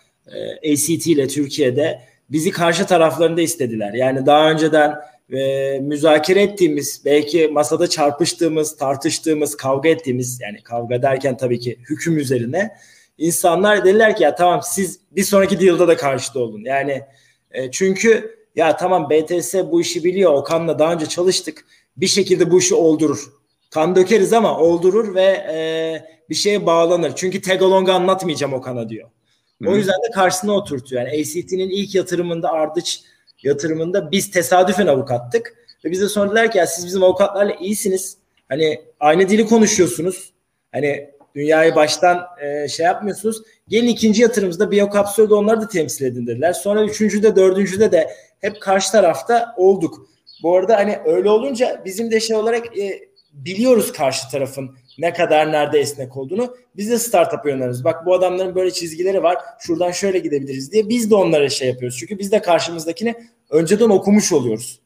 e, ACT ile Türkiye'de bizi karşı taraflarında istediler. Yani daha önceden ve müzakere ettiğimiz, belki masada çarpıştığımız, tartıştığımız, kavga ettiğimiz yani kavga derken tabii ki hüküm üzerine insanlar dediler ki ya tamam siz bir sonraki deal'da da karşıda olun. Yani e, çünkü ya tamam BTS bu işi biliyor. Okan'la daha önce çalıştık. Bir şekilde bu işi oldurur. Kan dökeriz ama oldurur ve e, bir şeye bağlanır. Çünkü Tegalong'u anlatmayacağım Okan'a diyor. O yüzden de karşısına oturtuyor. Yani ACT'nin ilk yatırımında Ardıç yatırımında biz tesadüfen avukattık. Ve bize sonra dediler ki ya siz bizim avukatlarla iyisiniz. Hani aynı dili konuşuyorsunuz. Hani dünyayı baştan e, şey yapmıyorsunuz. Gelin ikinci yatırımımızda biyokapsülde onları da temsil edin dediler. Sonra üçüncüde, dördüncüde de hep karşı tarafta olduk. Bu arada hani öyle olunca bizim de şey olarak e, biliyoruz karşı tarafın ne kadar nerede esnek olduğunu. Biz de startup yönleriz. Bak bu adamların böyle çizgileri var. Şuradan şöyle gidebiliriz diye biz de onlara şey yapıyoruz. Çünkü biz de karşımızdakini önceden okumuş oluyoruz.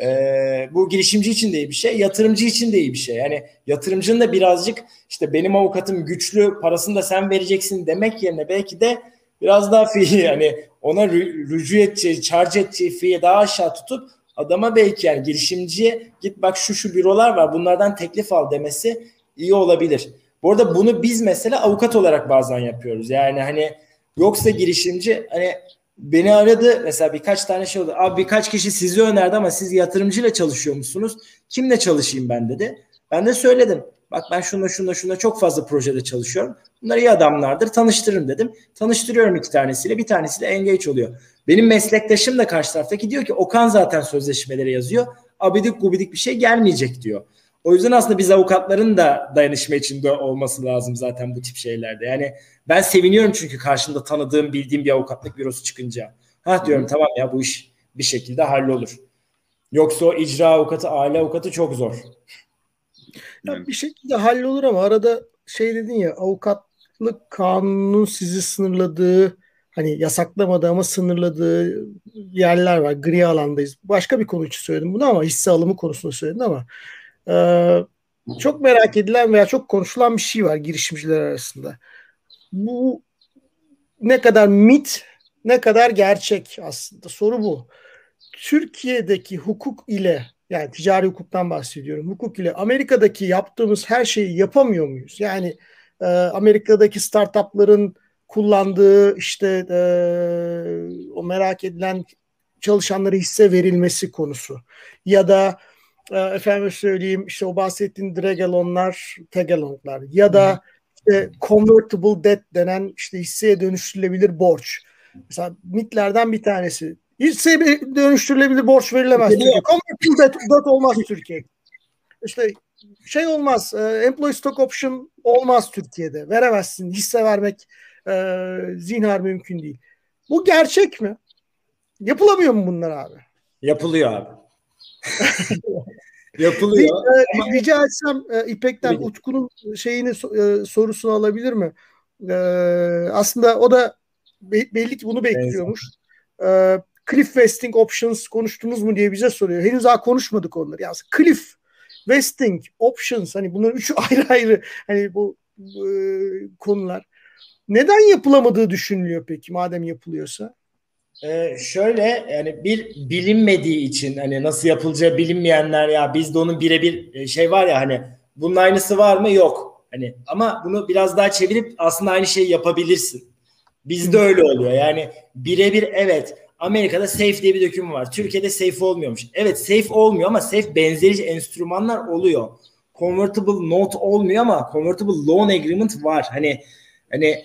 Ee, bu girişimci için de iyi bir şey, yatırımcı için de iyi bir şey. Yani yatırımcının da birazcık işte benim avukatım güçlü, parasını da sen vereceksin demek yerine belki de biraz daha fi yani ona rücu edeceği, charge edeceği fiyi daha aşağı tutup adama belki yani girişimciye git bak şu şu bürolar var bunlardan teklif al demesi iyi olabilir. Bu arada bunu biz mesela avukat olarak bazen yapıyoruz. Yani hani yoksa girişimci hani beni aradı mesela birkaç tane şey oldu. Abi birkaç kişi sizi önerdi ama siz yatırımcıyla çalışıyor musunuz? Kimle çalışayım ben dedi. Ben de söyledim. Bak ben şunla şunla şunla çok fazla projede çalışıyorum. Bunlar iyi adamlardır tanıştırırım dedim. Tanıştırıyorum iki tanesiyle bir tanesiyle engage oluyor. Benim meslektaşım da karşı taraftaki diyor ki Okan zaten sözleşmeleri yazıyor. Abidik gubidik bir şey gelmeyecek diyor. O yüzden aslında biz avukatların da dayanışma içinde olması lazım zaten bu tip şeylerde. Yani ben seviniyorum çünkü karşımda tanıdığım, bildiğim bir avukatlık bürosu çıkınca. Ha diyorum Hı. tamam ya bu iş bir şekilde hallolur. Yoksa o icra avukatı, aile avukatı çok zor. Ya bir şekilde hallolur ama arada şey dedin ya avukatlık kanunun sizi sınırladığı hani yasaklamadı ama sınırladığı yerler var. Gri alandayız. Başka bir konu için söyledim bunu ama hisse alımı konusunda söyledin ama e, çok merak edilen veya çok konuşulan bir şey var girişimciler arasında. Bu ne kadar mit ne kadar gerçek aslında soru bu. Türkiye'deki hukuk ile yani ticari hukuktan bahsediyorum. Hukuk ile Amerika'daki yaptığımız her şeyi yapamıyor muyuz? Yani e, Amerika'daki startupların kullandığı işte e, o merak edilen çalışanlara hisse verilmesi konusu ya da e, efendim söyleyeyim işte o bahsettiğin dragalonlar, tegalonlar ya da işte convertible debt denen işte hisseye dönüştürülebilir borç. Mesela mitlerden bir tanesi. Hisseye dönüştürülebilir borç verilemez. Convertible debt, olmaz Türkiye. İşte şey olmaz. E, employee stock option olmaz Türkiye'de. Veremezsin. Hisse vermek e, zinhar mümkün değil. Bu gerçek mi? Yapılamıyor mu bunlar abi? Yapılıyor abi. Yapılıyor. Rica, rica etsem e, İpek'ten Peki. Utku'nun şeyini e, sorusunu alabilir mi? E, aslında o da belli ki bunu bekliyormuş. E, cliff vesting options konuştunuz mu diye bize soruyor. Henüz daha konuşmadık onları. Yani cliff vesting options hani bunların üçü ayrı ayrı hani bu, bu e, konular. Neden yapılamadığı düşünülüyor peki madem yapılıyorsa? Ee, şöyle yani bir bilinmediği için hani nasıl yapılacağı bilinmeyenler ya bizde onun birebir e, şey var ya hani bunun aynısı var mı yok. Hani ama bunu biraz daha çevirip aslında aynı şeyi yapabilirsin. Bizde öyle oluyor. Yani birebir evet Amerika'da safe diye bir döküm var. Türkiye'de safe olmuyormuş. Evet safe olmuyor ama safe benzeri enstrümanlar oluyor. Convertible note olmuyor ama convertible loan agreement var. Hani hani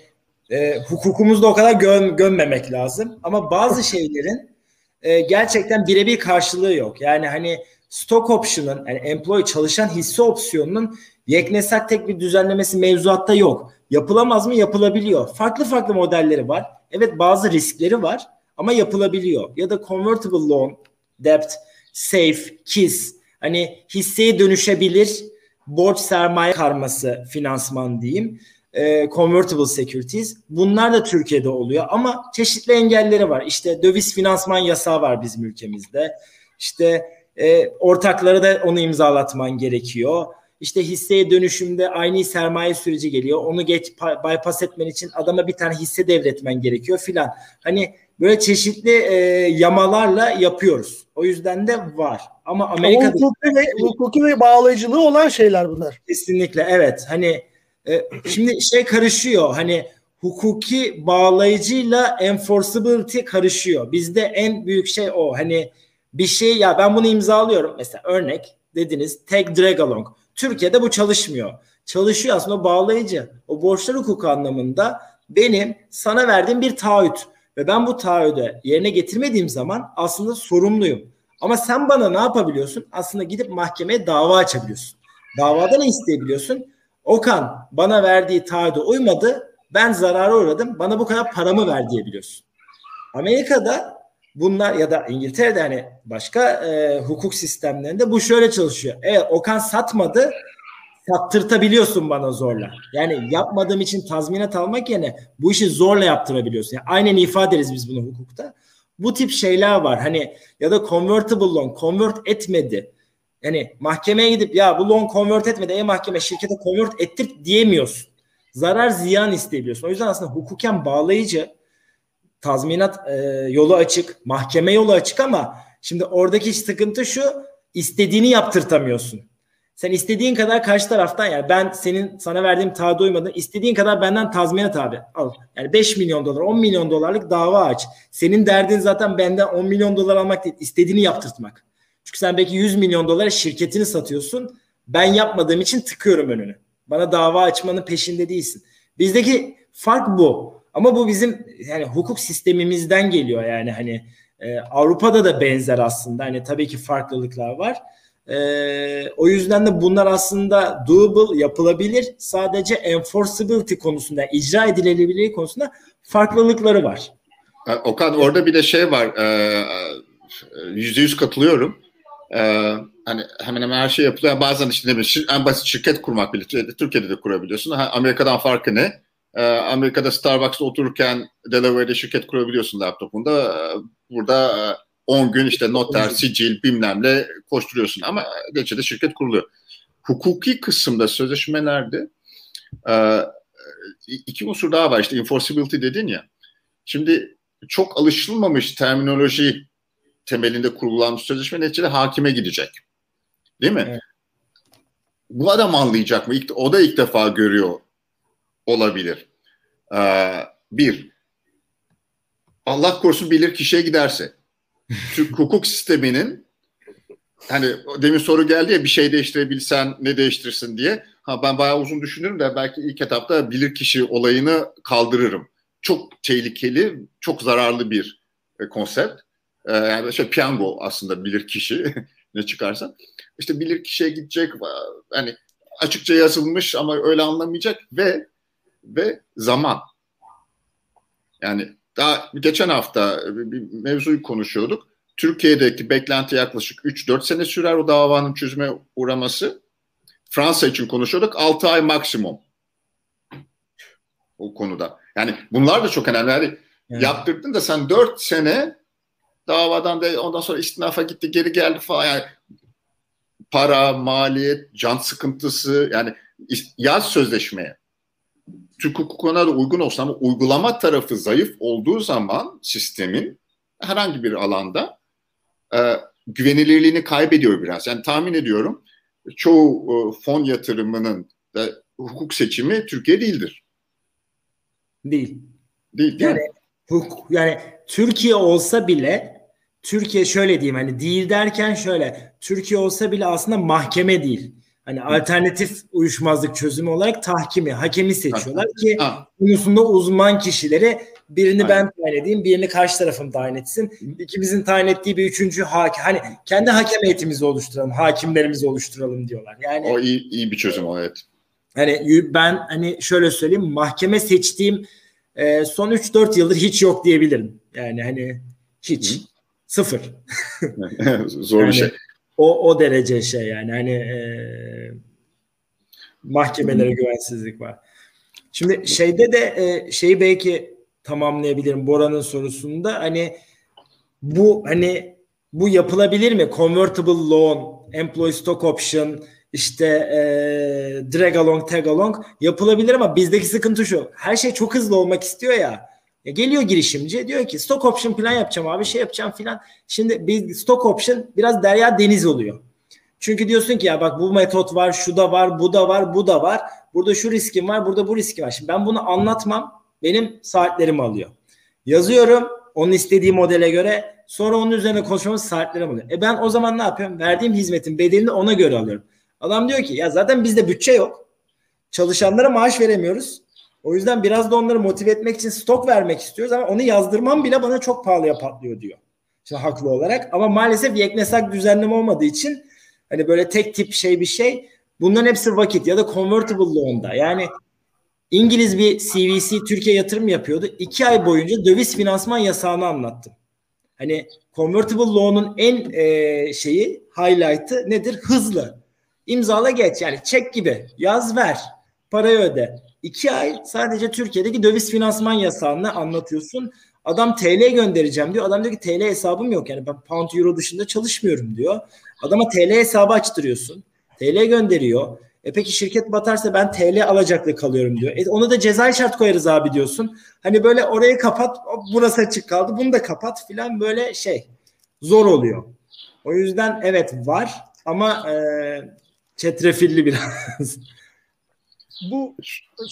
e, hukukumuzda o kadar göm, gömmemek lazım. Ama bazı şeylerin e, gerçekten birebir karşılığı yok. Yani hani stock option'ın yani employee çalışan hisse opsiyonunun yeknesak tek bir düzenlemesi mevzuatta yok. Yapılamaz mı? Yapılabiliyor. Farklı farklı modelleri var. Evet bazı riskleri var ama yapılabiliyor. Ya da convertible loan, debt, safe, KISS hani hisseye dönüşebilir borç sermaye karması finansman diyeyim e, convertible securities. Bunlar da Türkiye'de oluyor ama çeşitli engelleri var. İşte döviz finansman yasağı var bizim ülkemizde. İşte e, ortakları da onu imzalatman gerekiyor. İşte hisseye dönüşümde aynı sermaye süreci geliyor. Onu geç bypass etmen için adama bir tane hisse devretmen gerekiyor filan. Hani böyle çeşitli e, yamalarla yapıyoruz. O yüzden de var. Ama Amerika'da hukuki ve, hukuki ve bağlayıcılığı olan şeyler bunlar. Kesinlikle evet. Hani e, şimdi şey karışıyor hani hukuki bağlayıcıyla enforceability karışıyor. Bizde en büyük şey o. Hani bir şey ya ben bunu imzalıyorum. Mesela örnek dediniz tag drag along. Türkiye'de bu çalışmıyor. Çalışıyor aslında bağlayıcı. O borçlar hukuku anlamında benim sana verdiğim bir taahhüt ve ben bu taahhüdü yerine getirmediğim zaman aslında sorumluyum. Ama sen bana ne yapabiliyorsun? Aslında gidip mahkemeye dava açabiliyorsun. Davada ne isteyebiliyorsun? Okan bana verdiği taahhüde uymadı. Ben zarara uğradım. Bana bu kadar paramı ver diyebiliyorsun. Amerika'da bunlar ya da İngiltere'de hani başka e, hukuk sistemlerinde bu şöyle çalışıyor. Evet Okan satmadı sattırtabiliyorsun bana zorla. Yani yapmadığım için tazminat almak yerine bu işi zorla yaptırabiliyorsun. Yani aynen ifade ederiz biz bunu hukukta. Bu tip şeyler var. Hani ya da convertible loan convert etmedi. Yani mahkemeye gidip ya bu loan convert etmedi. E mahkeme şirkete convert ettir diyemiyorsun. Zarar ziyan isteyebiliyorsun. O yüzden aslında hukuken bağlayıcı tazminat e, yolu açık, mahkeme yolu açık ama şimdi oradaki sıkıntı şu istediğini yaptırtamıyorsun. Sen istediğin kadar karşı taraftan yani ben senin sana verdiğim taahhüde uymadın. istediğin kadar benden tazminat abi al. Yani 5 milyon dolar 10 milyon dolarlık dava aç. Senin derdin zaten benden 10 milyon dolar almak değil. istediğini yaptırtmak. Çünkü sen belki 100 milyon dolara şirketini satıyorsun. Ben yapmadığım için tıkıyorum önünü. Bana dava açmanın peşinde değilsin. Bizdeki fark bu. Ama bu bizim yani hukuk sistemimizden geliyor yani hani e, Avrupa'da da benzer aslında. Hani tabii ki farklılıklar var. E, o yüzden de bunlar aslında doable yapılabilir. Sadece enforceability konusunda, icra edilebilirliği konusunda farklılıkları var. Okan orada bir de şey var. Yüzde yüz katılıyorum. Ee, hani hemen hemen her şey yapılıyor. Bazen işte ne bileyim, en basit şirket kurmak bile Türkiye'de de kurabiliyorsun. Ha, Amerika'dan farkı ne? Ee, Amerika'da Starbucks'ta otururken Delaware'de şirket kurabiliyorsun laptopunda. Burada 10 gün işte noter, sicil, bilmemle koşturuyorsun ama neticede şirket kuruluyor. Hukuki kısımda sözleşmelerde e, iki unsur daha var. İşte enforceability dedin ya. Şimdi çok alışılmamış terminoloji temelinde kurulan sözleşme neticede hakime gidecek. Değil mi? Evet. Bu adam anlayacak mı? İlk, o da ilk defa görüyor olabilir. Ee, bir, Allah korusun bilir kişiye giderse. Türk hukuk sisteminin hani demin soru geldi ya bir şey değiştirebilsen ne değiştirsin diye. Ha ben bayağı uzun düşünürüm de belki ilk etapta bilir kişi olayını kaldırırım. Çok tehlikeli, çok zararlı bir e, konsept. E, yani şey piyango aslında bilir kişi ne çıkarsa. İşte bilir kişiye gidecek hani açıkça yazılmış ama öyle anlamayacak ve ve zaman. Yani daha geçen hafta bir mevzuyu konuşuyorduk. Türkiye'deki beklenti yaklaşık 3-4 sene sürer o davanın çözüme uğraması. Fransa için konuşuyorduk 6 ay maksimum o konuda. Yani bunlar da çok önemli. Yani evet. yaptırdın da sen 4 sene davadan da ondan sonra istinafa gitti geri geldi falan. Yani para, maliyet, can sıkıntısı yani yaz sözleşmeye. Türk hukukuna da uygun olsa ama uygulama tarafı zayıf olduğu zaman sistemin herhangi bir alanda e, güvenilirliğini kaybediyor biraz. Yani tahmin ediyorum çoğu e, fon yatırımının da hukuk seçimi Türkiye değildir. Değil. Değil, değil yani, mi? Hukuk, yani Türkiye olsa bile Türkiye şöyle diyeyim hani değil derken şöyle Türkiye olsa bile aslında mahkeme değil. Hani alternatif uyuşmazlık çözümü olarak tahkimi, hakemi seçiyorlar ki konusunda uzman kişileri birini ben tayin edeyim, birini karşı tarafım tayin etsin. İkimizin tayin ettiği bir üçüncü hakim. Hani kendi hakem heyetimizi oluşturalım, hakimlerimizi oluşturalım diyorlar. Yani o iyi, iyi bir çözüm o evet. Hani ben hani şöyle söyleyeyim mahkeme seçtiğim e, son 3-4 yıldır hiç yok diyebilirim. Yani hani hiç. Hı. Sıfır. Zor yani, bir şey. O, o derece şey yani hani e, mahkemelere güvensizlik var. Şimdi şeyde de e, şeyi belki tamamlayabilirim Bora'nın sorusunda hani bu hani bu yapılabilir mi? Convertible loan, employee stock option, işte e, drag along, tag along yapılabilir ama bizdeki sıkıntı şu. Her şey çok hızlı olmak istiyor ya. Ya geliyor girişimci diyor ki stock option plan yapacağım abi şey yapacağım filan. Şimdi bir stock option biraz derya deniz oluyor. Çünkü diyorsun ki ya bak bu metot var, şu da var, bu da var, bu da var. Burada şu riskim var, burada bu riski var. Şimdi ben bunu anlatmam benim saatlerimi alıyor. Yazıyorum onun istediği modele göre sonra onun üzerine konuşmamız saatlerim alıyor. E ben o zaman ne yapıyorum? Verdiğim hizmetin bedelini ona göre alıyorum. Adam diyor ki ya zaten bizde bütçe yok. Çalışanlara maaş veremiyoruz. O yüzden biraz da onları motive etmek için stok vermek istiyoruz ama onu yazdırmam bile bana çok pahalıya patlıyor diyor. İşte haklı olarak ama maalesef yeknesak düzenleme olmadığı için hani böyle tek tip şey bir şey bunların hepsi vakit ya da convertible loan'da yani İngiliz bir CVC Türkiye yatırım yapıyordu. İki ay boyunca döviz finansman yasağını anlattım. Hani convertible loan'un en e, şeyi highlight'ı nedir? Hızlı. İmzala geç yani çek gibi yaz ver parayı öde. İki ay sadece Türkiye'deki döviz finansman yasağını anlatıyorsun. Adam TL göndereceğim diyor. Adam diyor ki TL hesabım yok. Yani ben pound euro dışında çalışmıyorum diyor. Adama TL hesabı açtırıyorsun. TL gönderiyor. E peki şirket batarsa ben TL alacaklı kalıyorum diyor. E onu da cezai şart koyarız abi diyorsun. Hani böyle orayı kapat burası açık kaldı bunu da kapat filan böyle şey zor oluyor. O yüzden evet var ama e, çetrefilli biraz. Bu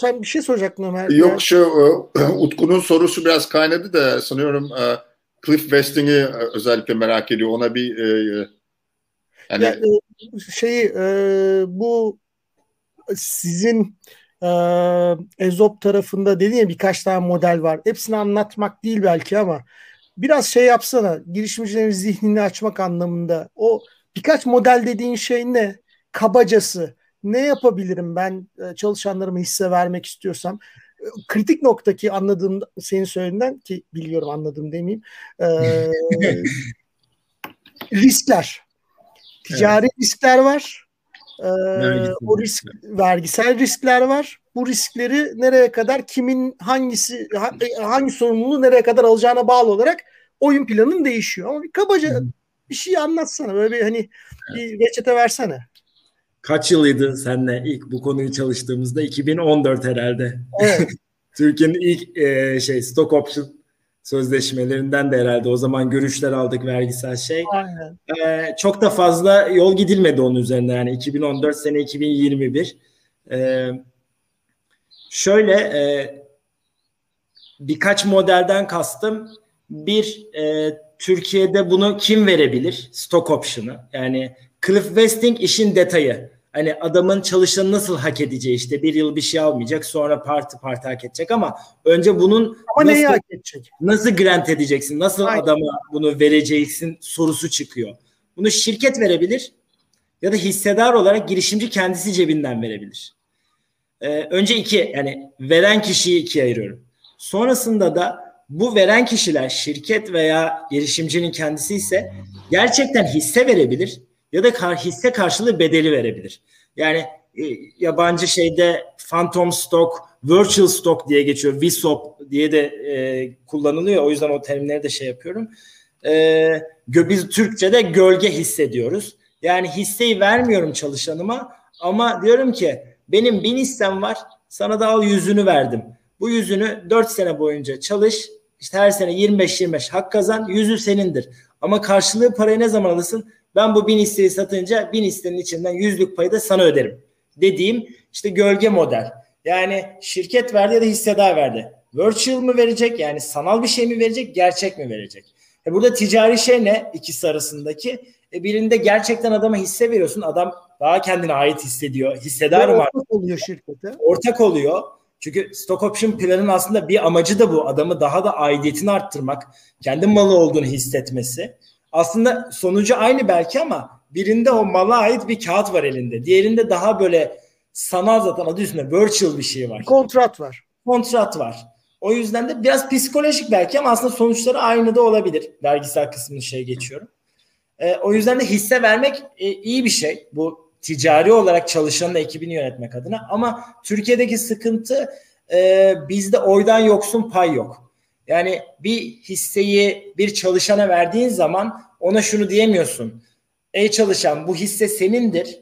sen bir şey soracaktın Ömer. Yok şu e, Utku'nun sorusu biraz kaynadı da sanıyorum e, Cliff Westing'i e, özellikle merak ediyor. Ona bir yani ya, şey bu sizin Ezop tarafında dediğin ya birkaç tane model var. Hepsini anlatmak değil belki ama biraz şey yapsana girişimcilerin zihnini açmak anlamında. O birkaç model dediğin şey ne? Kabacası ne yapabilirim ben e, çalışanlarıma hisse vermek istiyorsam? E, kritik nokta ki anladığım senin söylediğinden ki biliyorum anladım demeyeyim e, riskler. Ticari evet. riskler var e, o risk vergisel riskler var. Bu riskleri nereye kadar kimin hangisi hangi sorumluluğu nereye kadar alacağına bağlı olarak oyun planın değişiyor. Ama bir kabaca bir şey anlatsana böyle bir hani bir reçete versene kaç yılıydı senle ilk bu konuyu çalıştığımızda 2014 herhalde. Evet. Türkiye'nin ilk e, şey stock option sözleşmelerinden de herhalde o zaman görüşler aldık vergisel şey. Aynen. E, çok da fazla yol gidilmedi onun üzerinde yani 2014 sene 2021. E, şöyle e, birkaç modelden kastım bir e, Türkiye'de bunu kim verebilir? Stock option'ı. Yani Cliff Vesting işin detayı. Hani adamın çalışanı nasıl hak edeceği işte bir yıl bir şey almayacak sonra parti parti hak edecek ama önce bunun ama nasıl, neyi hak edecek? Nasıl grant edeceksin? Nasıl Aynen. adama bunu vereceksin sorusu çıkıyor. Bunu şirket verebilir ya da hissedar olarak girişimci kendisi cebinden verebilir. Ee, önce iki yani veren kişiyi ikiye ayırıyorum. Sonrasında da bu veren kişiler şirket veya girişimcinin kendisi ise gerçekten hisse verebilir ya da kar, hisse karşılığı bedeli verebilir. Yani e, yabancı şeyde phantom stock, virtual stock diye geçiyor. VSOP diye de e, kullanılıyor. O yüzden o terimleri de şey yapıyorum. E, biz Türkçe'de gölge hissediyoruz. Yani hisseyi vermiyorum çalışanıma ama diyorum ki benim bin hissem var sana da al yüzünü verdim. Bu yüzünü 4 sene boyunca çalış. İşte her sene 25-25 hak kazan. Yüzü senindir. Ama karşılığı parayı ne zaman alırsın? Ben bu bin hisseyi satınca bin hissenin içinden yüzlük payı da sana öderim. Dediğim işte gölge model. Yani şirket verdi ya da hissedar verdi. Virtual mı verecek yani sanal bir şey mi verecek gerçek mi verecek? E burada ticari şey ne ikisi arasındaki? E birinde gerçekten adama hisse veriyorsun. Adam daha kendine ait hissediyor. Hissedar mı? Ortak oluyor şirkete. Ortak oluyor. Çünkü stock option planın aslında bir amacı da bu. Adamı daha da aidiyetini arttırmak. Kendi malı olduğunu hissetmesi aslında sonucu aynı belki ama birinde o mala ait bir kağıt var elinde. Diğerinde daha böyle sanal zaten adı üstünde virtual bir şey var. Kontrat var. Kontrat var. O yüzden de biraz psikolojik belki ama aslında sonuçları aynı da olabilir. Vergisel kısmını şey geçiyorum. E, o yüzden de hisse vermek e, iyi bir şey. Bu ticari olarak çalışanın ekibini yönetmek adına. Ama Türkiye'deki sıkıntı e, bizde oydan yoksun pay yok. Yani bir hisseyi bir çalışana verdiğin zaman ona şunu diyemiyorsun. Ey çalışan bu hisse senindir.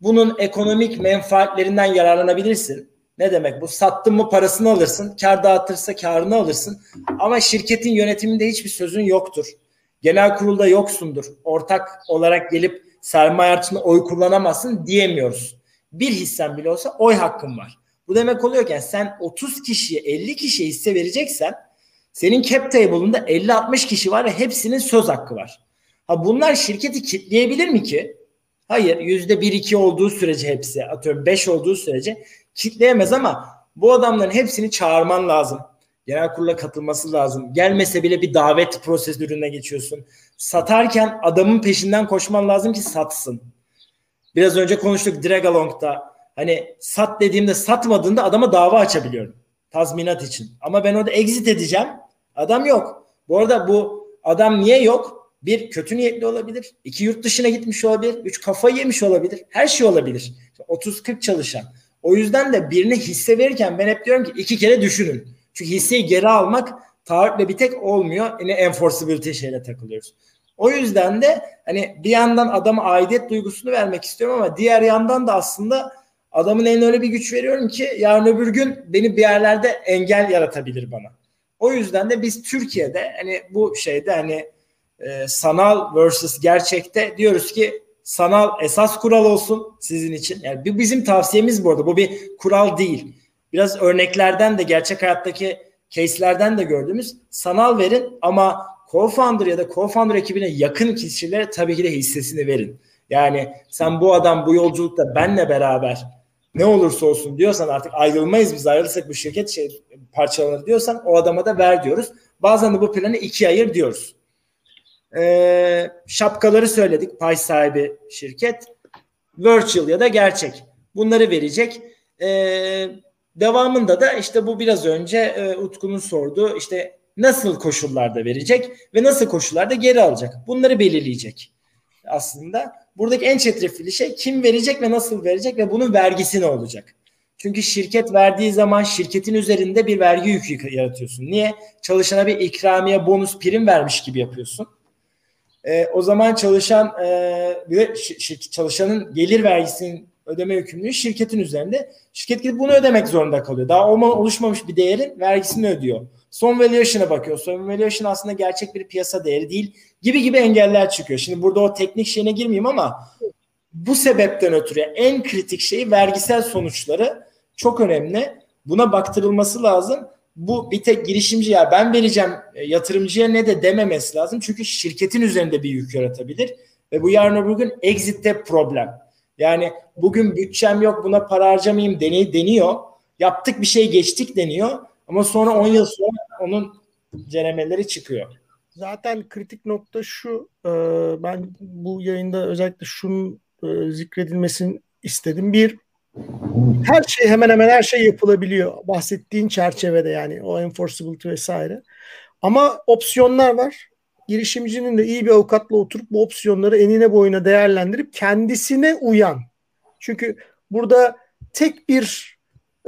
Bunun ekonomik menfaatlerinden yararlanabilirsin. Ne demek bu? Sattın mı parasını alırsın. Kar dağıtırsa karını alırsın. Ama şirketin yönetiminde hiçbir sözün yoktur. Genel kurulda yoksundur. Ortak olarak gelip sermaye artışında oy kullanamazsın diyemiyoruz. Bir hissen bile olsa oy hakkın var. Bu demek oluyorken sen 30 kişiye 50 kişiye hisse vereceksen senin cap table'ında 50-60 kişi var ve hepsinin söz hakkı var. Ha bunlar şirketi kitleyebilir mi ki? Hayır. Yüzde bir iki olduğu sürece hepsi atıyorum beş olduğu sürece kitleyemez ama bu adamların hepsini çağırman lazım. Genel kurula katılması lazım. Gelmese bile bir davet prosedürüne geçiyorsun. Satarken adamın peşinden koşman lazım ki satsın. Biraz önce konuştuk Dragalong'da. Hani sat dediğimde satmadığında adama dava açabiliyorum. Tazminat için. Ama ben orada exit edeceğim. Adam yok. Bu arada bu adam niye yok? Bir kötü niyetli olabilir. iki yurt dışına gitmiş olabilir. Üç kafa yemiş olabilir. Her şey olabilir. 30-40 çalışan. O yüzden de birine hisse verirken ben hep diyorum ki iki kere düşünün. Çünkü hisseyi geri almak taahhütle bir tek olmuyor. Yine enforceability şeyle takılıyoruz. O yüzden de hani bir yandan adama aidiyet duygusunu vermek istiyorum ama diğer yandan da aslında adamın eline öyle bir güç veriyorum ki yarın öbür gün beni bir yerlerde engel yaratabilir bana. O yüzden de biz Türkiye'de hani bu şeyde hani e, sanal versus gerçekte diyoruz ki sanal esas kural olsun sizin için. Yani bir bizim tavsiyemiz bu arada. Bu bir kural değil. Biraz örneklerden de gerçek hayattaki case'lerden de gördüğümüz sanal verin ama co-founder ya da co-founder ekibine yakın kişilere tabii ki de hissesini verin. Yani sen bu adam bu yolculukta benle beraber ne olursa olsun diyorsan artık ayrılmayız biz ayrılırsak bu şirket şey parçalanır diyorsan o adama da ver diyoruz. Bazen de bu planı ikiye ayır diyoruz. Ee, şapkaları söyledik pay sahibi şirket. Virtual ya da gerçek. Bunları verecek. Ee, devamında da işte bu biraz önce e, Utku'nun sorduğu işte nasıl koşullarda verecek ve nasıl koşullarda geri alacak. Bunları belirleyecek aslında. Buradaki en çetrefilli şey kim verecek ve nasıl verecek ve bunun vergisi ne olacak? Çünkü şirket verdiği zaman şirketin üzerinde bir vergi yükü yaratıyorsun. Niye? Çalışana bir ikramiye, bonus, prim vermiş gibi yapıyorsun. E, o zaman çalışan e, çalışanın gelir vergisinin ödeme yükümlülüğü şirketin üzerinde. Şirket gidip bunu ödemek zorunda kalıyor. Daha oluşmamış bir değerin vergisini ödüyor. Son valuation'a bakıyor. Son valuation aslında gerçek bir piyasa değeri değil gibi gibi engeller çıkıyor. Şimdi burada o teknik şeyine girmeyeyim ama bu sebepten ötürü en kritik şey vergisel sonuçları çok önemli. Buna baktırılması lazım. Bu bir tek girişimci ya ben vereceğim e, yatırımcıya ne de dememesi lazım. Çünkü şirketin üzerinde bir yük yaratabilir. Ve bu yarın öbür gün exit'te problem. Yani bugün bütçem yok buna para harcamayayım deniyor. Yaptık bir şey geçtik deniyor. Ama sonra 10 yıl sonra onun cenemeleri çıkıyor. Zaten kritik nokta şu, e, ben bu yayında özellikle şunun e, zikredilmesini istedim. Bir, her şey hemen hemen her şey yapılabiliyor. Bahsettiğin çerçevede yani o enforceability vesaire. Ama opsiyonlar var. Girişimcinin de iyi bir avukatla oturup bu opsiyonları enine boyuna değerlendirip kendisine uyan. Çünkü burada tek bir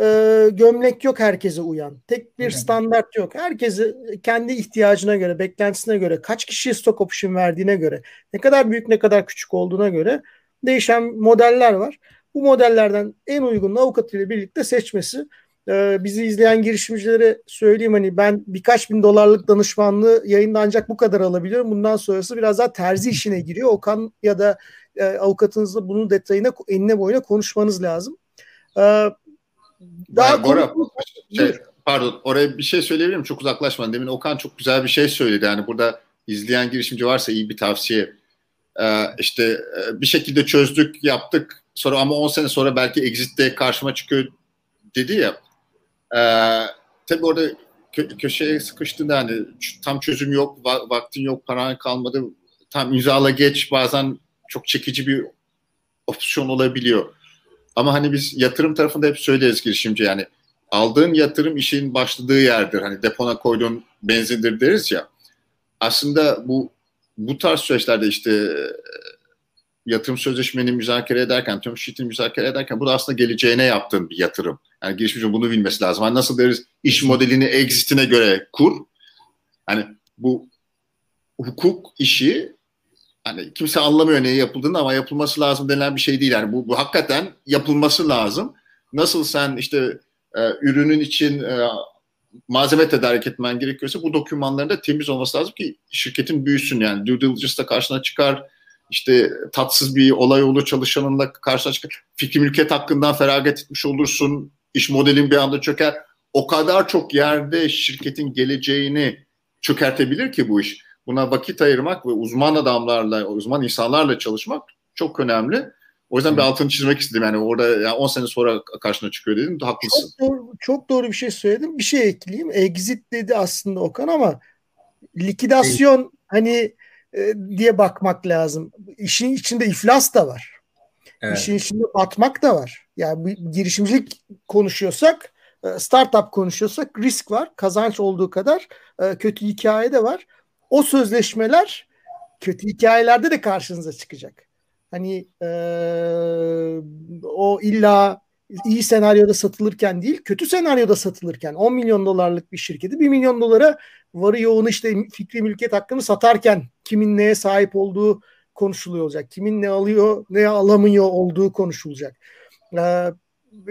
e, gömlek yok herkese uyan. Tek bir standart yok. Herkesi kendi ihtiyacına göre, beklentisine göre, kaç kişiye stock option verdiğine göre, ne kadar büyük ne kadar küçük olduğuna göre değişen modeller var. Bu modellerden en uygun avukatıyla birlikte seçmesi e, bizi izleyen girişimcilere söyleyeyim hani ben birkaç bin dolarlık danışmanlığı yayında ancak bu kadar alabiliyorum. Bundan sonrası biraz daha terzi işine giriyor. Okan ya da e, avukatınızla bunun detayına enine boyuna konuşmanız lazım. E, daha Bora, şey, pardon oraya bir şey söyleyebilir miyim? Çok uzaklaşmadan. Demin Okan çok güzel bir şey söyledi. Yani burada izleyen girişimci varsa iyi bir tavsiye. Ee, işte e, bir şekilde çözdük, yaptık. Sonra ama 10 sene sonra belki exit'te karşıma çıkıyor dedi ya. E, tabii orada kö- köşeye sıkıştığında hani tam çözüm yok, va- vaktin yok, paran kalmadı. Tam imzala geç bazen çok çekici bir opsiyon olabiliyor. Ama hani biz yatırım tarafında hep söyleriz girişimci yani aldığın yatırım işin başladığı yerdir. Hani depona koyduğun benzindir deriz ya. Aslında bu bu tarz süreçlerde işte e, yatırım sözleşmeni müzakere ederken, tüm sheet'ini müzakere ederken bu da aslında geleceğine yaptığın bir yatırım. Yani girişimcinin bunu bilmesi lazım. Hani nasıl deriz iş modelini exit'ine göre kur. Hani bu hukuk işi hani kimse anlamıyor neye yapıldığını ama yapılması lazım denilen bir şey değil. Yani bu, bu hakikaten yapılması lazım. Nasıl sen işte e, ürünün için e, malzeme tedarik etmen gerekiyorsa bu dokümanların da temiz olması lazım ki şirketin büyüsün yani. Due diligence'da karşına çıkar, işte tatsız bir olay olur çalışanınla karşına çıkar. Fikri mülkiyet hakkından feragat etmiş olursun, iş modelin bir anda çöker. O kadar çok yerde şirketin geleceğini çökertebilir ki bu iş buna vakit ayırmak ve uzman adamlarla, uzman insanlarla çalışmak çok önemli. O yüzden bir altını çizmek istedim. Yani orada yani 10 sene sonra karşına çıkıyor dedim. Haklısın. Çok doğru, çok doğru bir şey söyledim. Bir şey ekleyeyim. Exit dedi aslında Okan ama likidasyon evet. hani e, diye bakmak lazım. İşin içinde iflas da var. Evet. İşin içinde batmak da var. Yani girişimcilik konuşuyorsak, e, startup konuşuyorsak risk var. Kazanç olduğu kadar e, kötü hikaye de var o sözleşmeler kötü hikayelerde de karşınıza çıkacak. Hani e, o illa iyi senaryoda satılırken değil, kötü senaryoda satılırken 10 milyon dolarlık bir şirketi 1 milyon dolara varı yoğun işte fikri mülkiyet hakkını satarken kimin neye sahip olduğu konuşuluyor olacak. Kimin ne alıyor, ne alamıyor olduğu konuşulacak. Ee,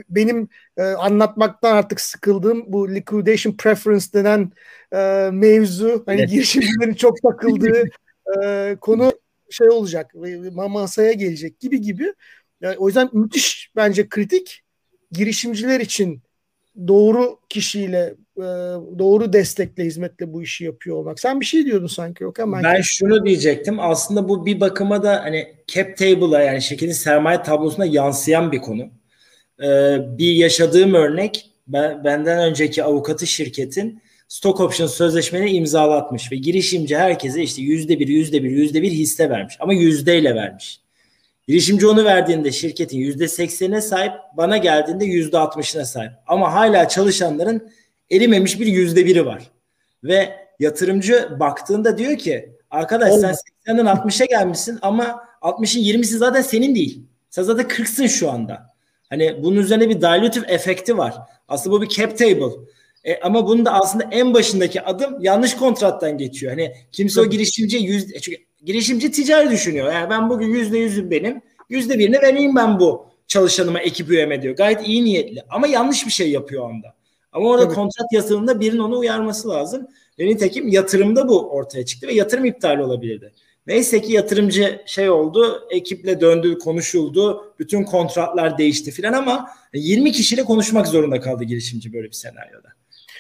benim e, anlatmaktan artık sıkıldığım bu liquidation preference denen e, mevzu hani evet. girişimcilerin çok takıldığı e, konu şey olacak, masaya gelecek gibi gibi. Yani o yüzden müthiş bence kritik girişimciler için doğru kişiyle e, doğru destekle hizmetle bu işi yapıyor olmak. Sen bir şey diyordun sanki Okan. Ben, ben şunu diyecektim. Aslında bu bir bakıma da hani cap table'a yani şirketin sermaye tablosuna yansıyan bir konu. Ee, bir yaşadığım örnek ben, benden önceki avukatı şirketin stock option sözleşmeni imzalatmış ve girişimci herkese işte yüzde bir, yüzde bir, yüzde bir hisse vermiş ama yüzdeyle vermiş. Girişimci onu verdiğinde şirketin yüzde seksenine sahip, bana geldiğinde yüzde altmışına sahip. Ama hala çalışanların erimemiş bir yüzde biri var. Ve yatırımcı baktığında diyor ki arkadaş sen 80'den 60'a gelmişsin ama 60'ın 20'si zaten senin değil. Sen zaten 40'sın şu anda. Hani bunun üzerine bir dilutive efekti var. Aslında bu bir cap table. E, ama bunun da aslında en başındaki adım yanlış kontrattan geçiyor. Hani kimse o girişimci yüz, çünkü girişimci ticari düşünüyor. Yani ben bugün yüzde yüzüm benim. Yüzde birini vereyim ben bu çalışanıma ekip üyeme diyor. Gayet iyi niyetli ama yanlış bir şey yapıyor anda. Ama orada Tabii. kontrat yazılımında birinin onu uyarması lazım. Ve nitekim yatırımda bu ortaya çıktı ve yatırım iptal olabilirdi. Neyse ki yatırımcı şey oldu, ekiple döndü, konuşuldu, bütün kontratlar değişti filan ama 20 kişiyle konuşmak zorunda kaldı girişimci böyle bir senaryoda.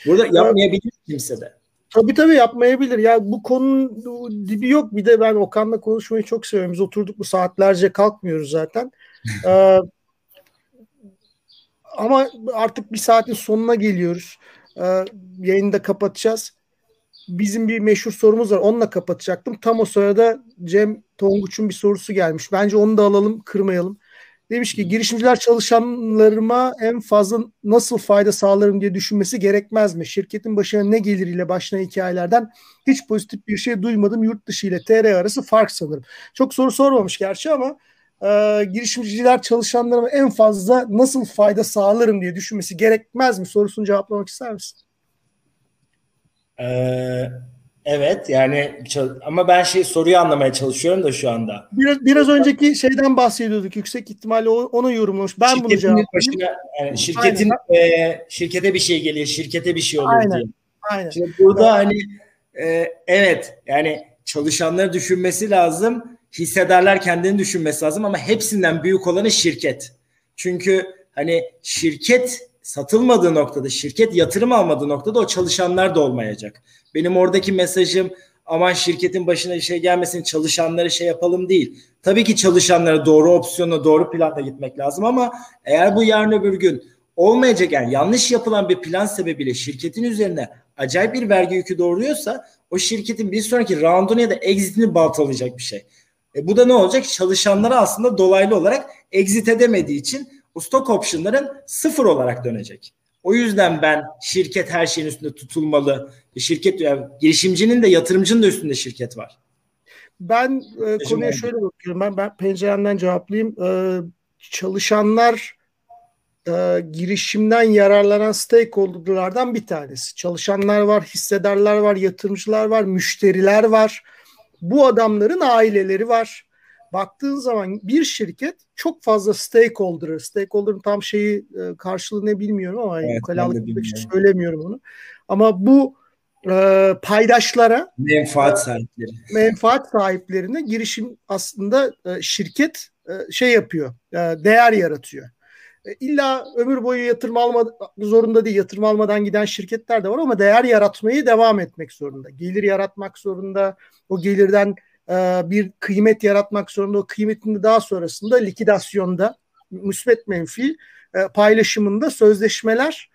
Burada yapmayabilir kimse de. Tabii tabii yapmayabilir. Ya bu konunun dibi yok. Bir de ben Okan'la konuşmayı çok seviyorum. Biz oturduk bu saatlerce kalkmıyoruz zaten. ee, ama artık bir saatin sonuna geliyoruz. Ee, yayını da kapatacağız. Bizim bir meşhur sorumuz var. Onunla kapatacaktım. Tam o sırada Cem Tonguç'un bir sorusu gelmiş. Bence onu da alalım, kırmayalım. Demiş ki girişimciler çalışanlarıma en fazla nasıl fayda sağlarım diye düşünmesi gerekmez mi? Şirketin başına ne gelir ile başlayan hikayelerden hiç pozitif bir şey duymadım. Yurt dışı ile TR arası fark sanırım. Çok soru sormamış gerçi ama e, girişimciler çalışanlarıma en fazla nasıl fayda sağlarım diye düşünmesi gerekmez mi sorusunu cevaplamak ister misin? Ee, Evet yani ama ben şey soruyu anlamaya çalışıyorum da şu anda. Biraz, biraz önceki şeyden bahsediyorduk. Yüksek ihtimalle onu yorumlamış. Ben Şirketin bunu cevaplayayım. Başına, yani şirketin e, şirkete bir şey gelir, şirkete bir şey olur Aynen. diye. Aynen. Şimdi burada evet. hani e, evet yani çalışanları düşünmesi lazım. Hissedarlar kendini düşünmesi lazım ama hepsinden büyük olanı şirket. Çünkü hani şirket satılmadığı noktada, şirket yatırım almadığı noktada o çalışanlar da olmayacak. Benim oradaki mesajım aman şirketin başına şey gelmesin çalışanları şey yapalım değil. Tabii ki çalışanlara doğru opsiyona doğru planla gitmek lazım ama eğer bu yarın öbür gün olmayacak yani yanlış yapılan bir plan sebebiyle şirketin üzerine acayip bir vergi yükü doğuruyorsa o şirketin bir sonraki roundunu ya da exitini baltalayacak bir şey. E bu da ne olacak? Çalışanlara aslında dolaylı olarak exit edemediği için bu stock option'ların sıfır olarak dönecek. O yüzden ben şirket her şeyin üstünde tutulmalı. Şirket yani girişimcinin de yatırımcının da üstünde şirket var. Ben e, konuya şöyle bakıyorum. Ben, ben penceremden cevaplayayım. E, çalışanlar e, girişimden yararlanan stakeholder'lardan bir tanesi. Çalışanlar var, hissedarlar var, yatırımcılar var, müşteriler var. Bu adamların aileleri var baktığın zaman bir şirket çok fazla stakeholder, stakeholder'ın tam şeyi e, karşılığı ne bilmiyorum ama evet, ukalalık söylemiyorum onu. Ama bu e, paydaşlara menfaat e, sahipleri menfaat sahiplerine girişim aslında e, şirket e, şey yapıyor, e, değer yaratıyor. E, illa ömür boyu yatırım alma zorunda değil. Yatırım almadan giden şirketler de var ama değer yaratmayı devam etmek zorunda. Gelir yaratmak zorunda. O gelirden bir kıymet yaratmak zorunda. O kıymetini daha sonrasında likidasyonda müsbet menfi e, paylaşımında sözleşmeler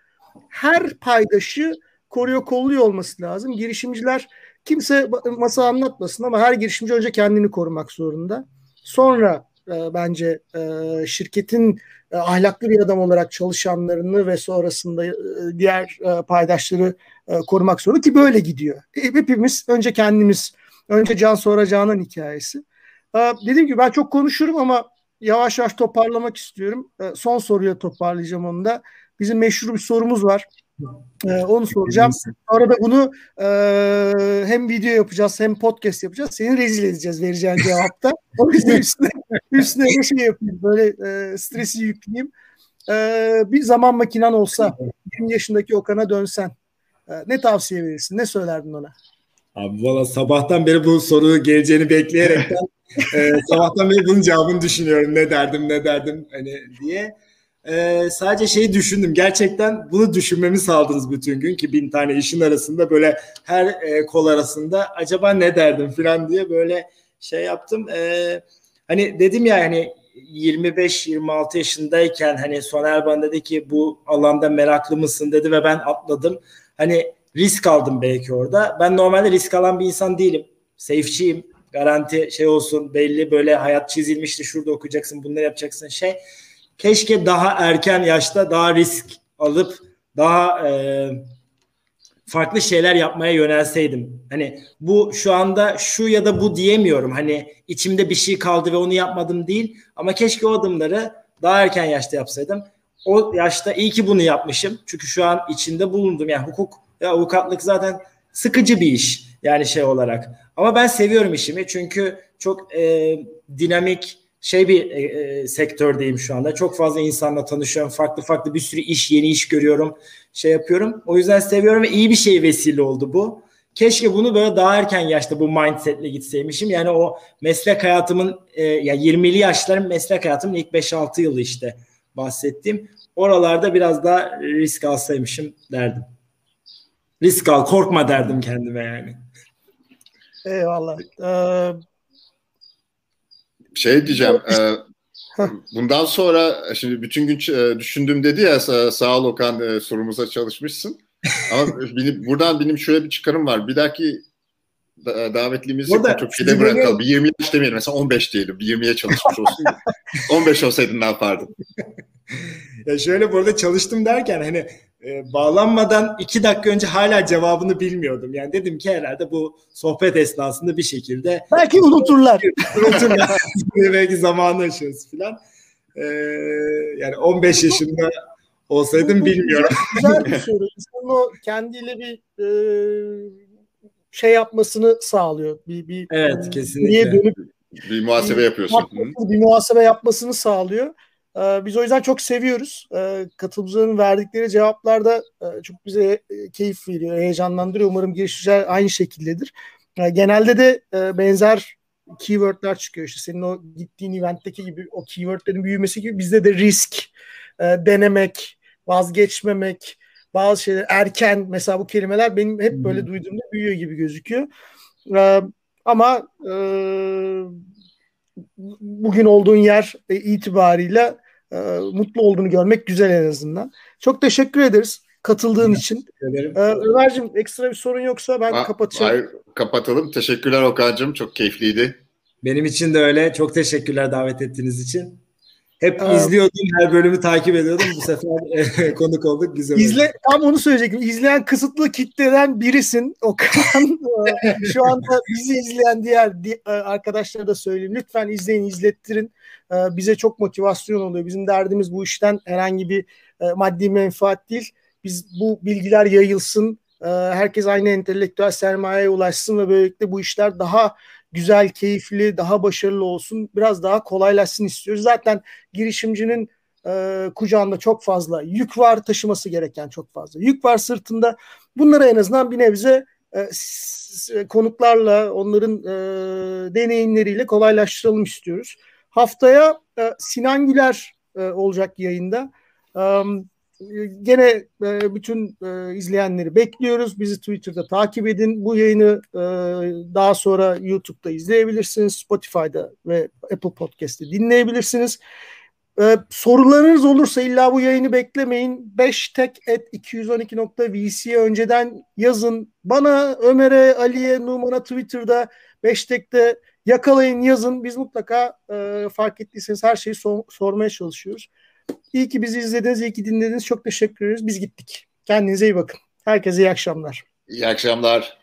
her paydaşı koruyor kolluyor olması lazım. Girişimciler kimse masa anlatmasın ama her girişimci önce kendini korumak zorunda. Sonra e, bence e, şirketin e, ahlaklı bir adam olarak çalışanlarını ve sonrasında e, diğer e, paydaşları e, korumak zorunda ki böyle gidiyor. E, hepimiz önce kendimiz Önce Can sonra Canan hikayesi. Ee, dediğim gibi ben çok konuşurum ama yavaş yavaş toparlamak istiyorum. Ee, son soruya toparlayacağım onu da. Bizim meşhur bir sorumuz var. Ee, onu soracağım. Sonra da bunu e, hem video yapacağız hem podcast yapacağız. Seni rezil edeceğiz vereceğin cevapta. O yüzden üstüne, üstüne bir şey yapayım. Böyle e, stresi yükleyeyim. Bir zaman makinen olsa 20 yaşındaki Okan'a dönsen e, ne tavsiye verirsin? Ne söylerdin ona? Abi valla sabahtan beri bu soru geleceğini bekleyerekten e, sabahtan beri bunun cevabını düşünüyorum. Ne derdim ne derdim hani diye. E, sadece şeyi düşündüm. Gerçekten bunu düşünmemi sağladınız bütün gün ki bin tane işin arasında böyle her e, kol arasında acaba ne derdim falan diye böyle şey yaptım. E, hani dedim ya hani 25-26 yaşındayken hani Soner bana dedi ki bu alanda meraklı mısın dedi ve ben atladım. Hani risk aldım belki orada. Ben normalde risk alan bir insan değilim. Safe'çiyim. Garanti şey olsun belli böyle hayat çizilmişti şurada okuyacaksın bunları yapacaksın şey. Keşke daha erken yaşta daha risk alıp daha e, farklı şeyler yapmaya yönelseydim. Hani bu şu anda şu ya da bu diyemiyorum. Hani içimde bir şey kaldı ve onu yapmadım değil. Ama keşke o adımları daha erken yaşta yapsaydım. O yaşta iyi ki bunu yapmışım. Çünkü şu an içinde bulundum. Yani hukuk ve avukatlık zaten sıkıcı bir iş. Yani şey olarak. Ama ben seviyorum işimi. Çünkü çok e, dinamik şey bir e, e, sektördeyim şu anda. Çok fazla insanla tanışıyorum. Farklı farklı bir sürü iş, yeni iş görüyorum. Şey yapıyorum. O yüzden seviyorum ve iyi bir şey vesile oldu bu. Keşke bunu böyle daha erken yaşta bu mindsetle gitseymişim. Yani o meslek hayatımın e, ya 20'li yaşlarım meslek hayatımın ilk 5-6 yılı işte bahsettiğim. Oralarda biraz daha risk alsaymışım derdim. Risk al, korkma derdim kendime yani. Eyvallah. Ee, şey diyeceğim. e, bundan sonra şimdi bütün gün e, düşündüm dedi ya sağ, sağ ol Okan e, sorumuza çalışmışsın. Ama benim, buradan benim şöyle bir çıkarım var. Bir dahaki da, davetliğimizi Burada çok şeyde bırakalım. Bir 20 yaş demeyelim. Mesela 15 diyelim. Bir 20'ye çalışmış olsun. 15 olsaydın ne yapardın? ya şöyle burada çalıştım derken hani e, bağlanmadan iki dakika önce hala cevabını bilmiyordum. Yani dedim ki herhalde bu sohbet esnasında bir şekilde belki unuturlar. unuturlar. belki zamanı aşıyoruz falan. E, yani 15 yaşında olsaydım bilmiyorum. Güzel bir soru. İnsanın o kendiyle bir e, şey yapmasını sağlıyor. Bir, bir evet kesinlikle. Dönüp, bir muhasebe yapıyorsun. Bir muhasebe yapmasını sağlıyor. Ee, biz o yüzden çok seviyoruz. Ee, katılımcıların verdikleri cevaplar da e, çok bize e, keyif veriyor, heyecanlandırıyor. Umarım girişimciler aynı şekildedir. Ee, genelde de e, benzer keywordler çıkıyor. İşte senin o gittiğin eventteki gibi o keywordlerin büyümesi gibi bizde de risk, denemek, vazgeçmemek, bazı şeyler erken mesela bu kelimeler benim hep böyle duyduğumda büyüyor gibi gözüküyor. Ama bugün olduğun yer itibariyle e, mutlu olduğunu görmek güzel en azından. Çok teşekkür ederiz katıldığın için. Ee, Ömer'cim ekstra bir sorun yoksa ben kapatacağım. Hayır, kapatalım. Teşekkürler Okan'cığım. Çok keyifliydi. Benim için de öyle. Çok teşekkürler davet ettiğiniz için. Hep ee, izliyordum, her bölümü takip ediyordum. Bu sefer konuk olduk. Güzel İzle, oldu. Tam onu söyleyecektim. İzleyen kısıtlı kitleden birisin. Okan şu anda bizi izleyen diğer e, arkadaşlara da söyleyeyim. Lütfen izleyin, izlettirin. Ee, bize çok motivasyon oluyor. Bizim derdimiz bu işten herhangi bir e, maddi menfaat değil. Biz bu bilgiler yayılsın. Herkes aynı entelektüel sermayeye ulaşsın ve böylelikle bu işler daha güzel, keyifli, daha başarılı olsun, biraz daha kolaylaşsın istiyoruz. Zaten girişimcinin e, kucağında çok fazla yük var, taşıması gereken çok fazla yük var sırtında. Bunları en azından bir nebze e, konuklarla, onların e, deneyimleriyle kolaylaştıralım istiyoruz. Haftaya e, Sinan Güler e, olacak yayında. Um, gene e, bütün e, izleyenleri bekliyoruz. Bizi Twitter'da takip edin. Bu yayını e, daha sonra YouTube'da izleyebilirsiniz. Spotify'da ve Apple Podcast'te dinleyebilirsiniz. E, sorularınız olursa illa bu yayını beklemeyin. 5tek212.vc'ye önceden yazın. Bana, Ömer'e, Ali'ye, Numan'a Twitter'da 5tek'te yakalayın yazın. Biz mutlaka e, fark ettiyseniz her şeyi sor- sormaya çalışıyoruz. İyi ki bizi izlediniz, iyi ki dinlediniz. Çok teşekkür ederiz. Biz gittik. Kendinize iyi bakın. Herkese iyi akşamlar. İyi akşamlar.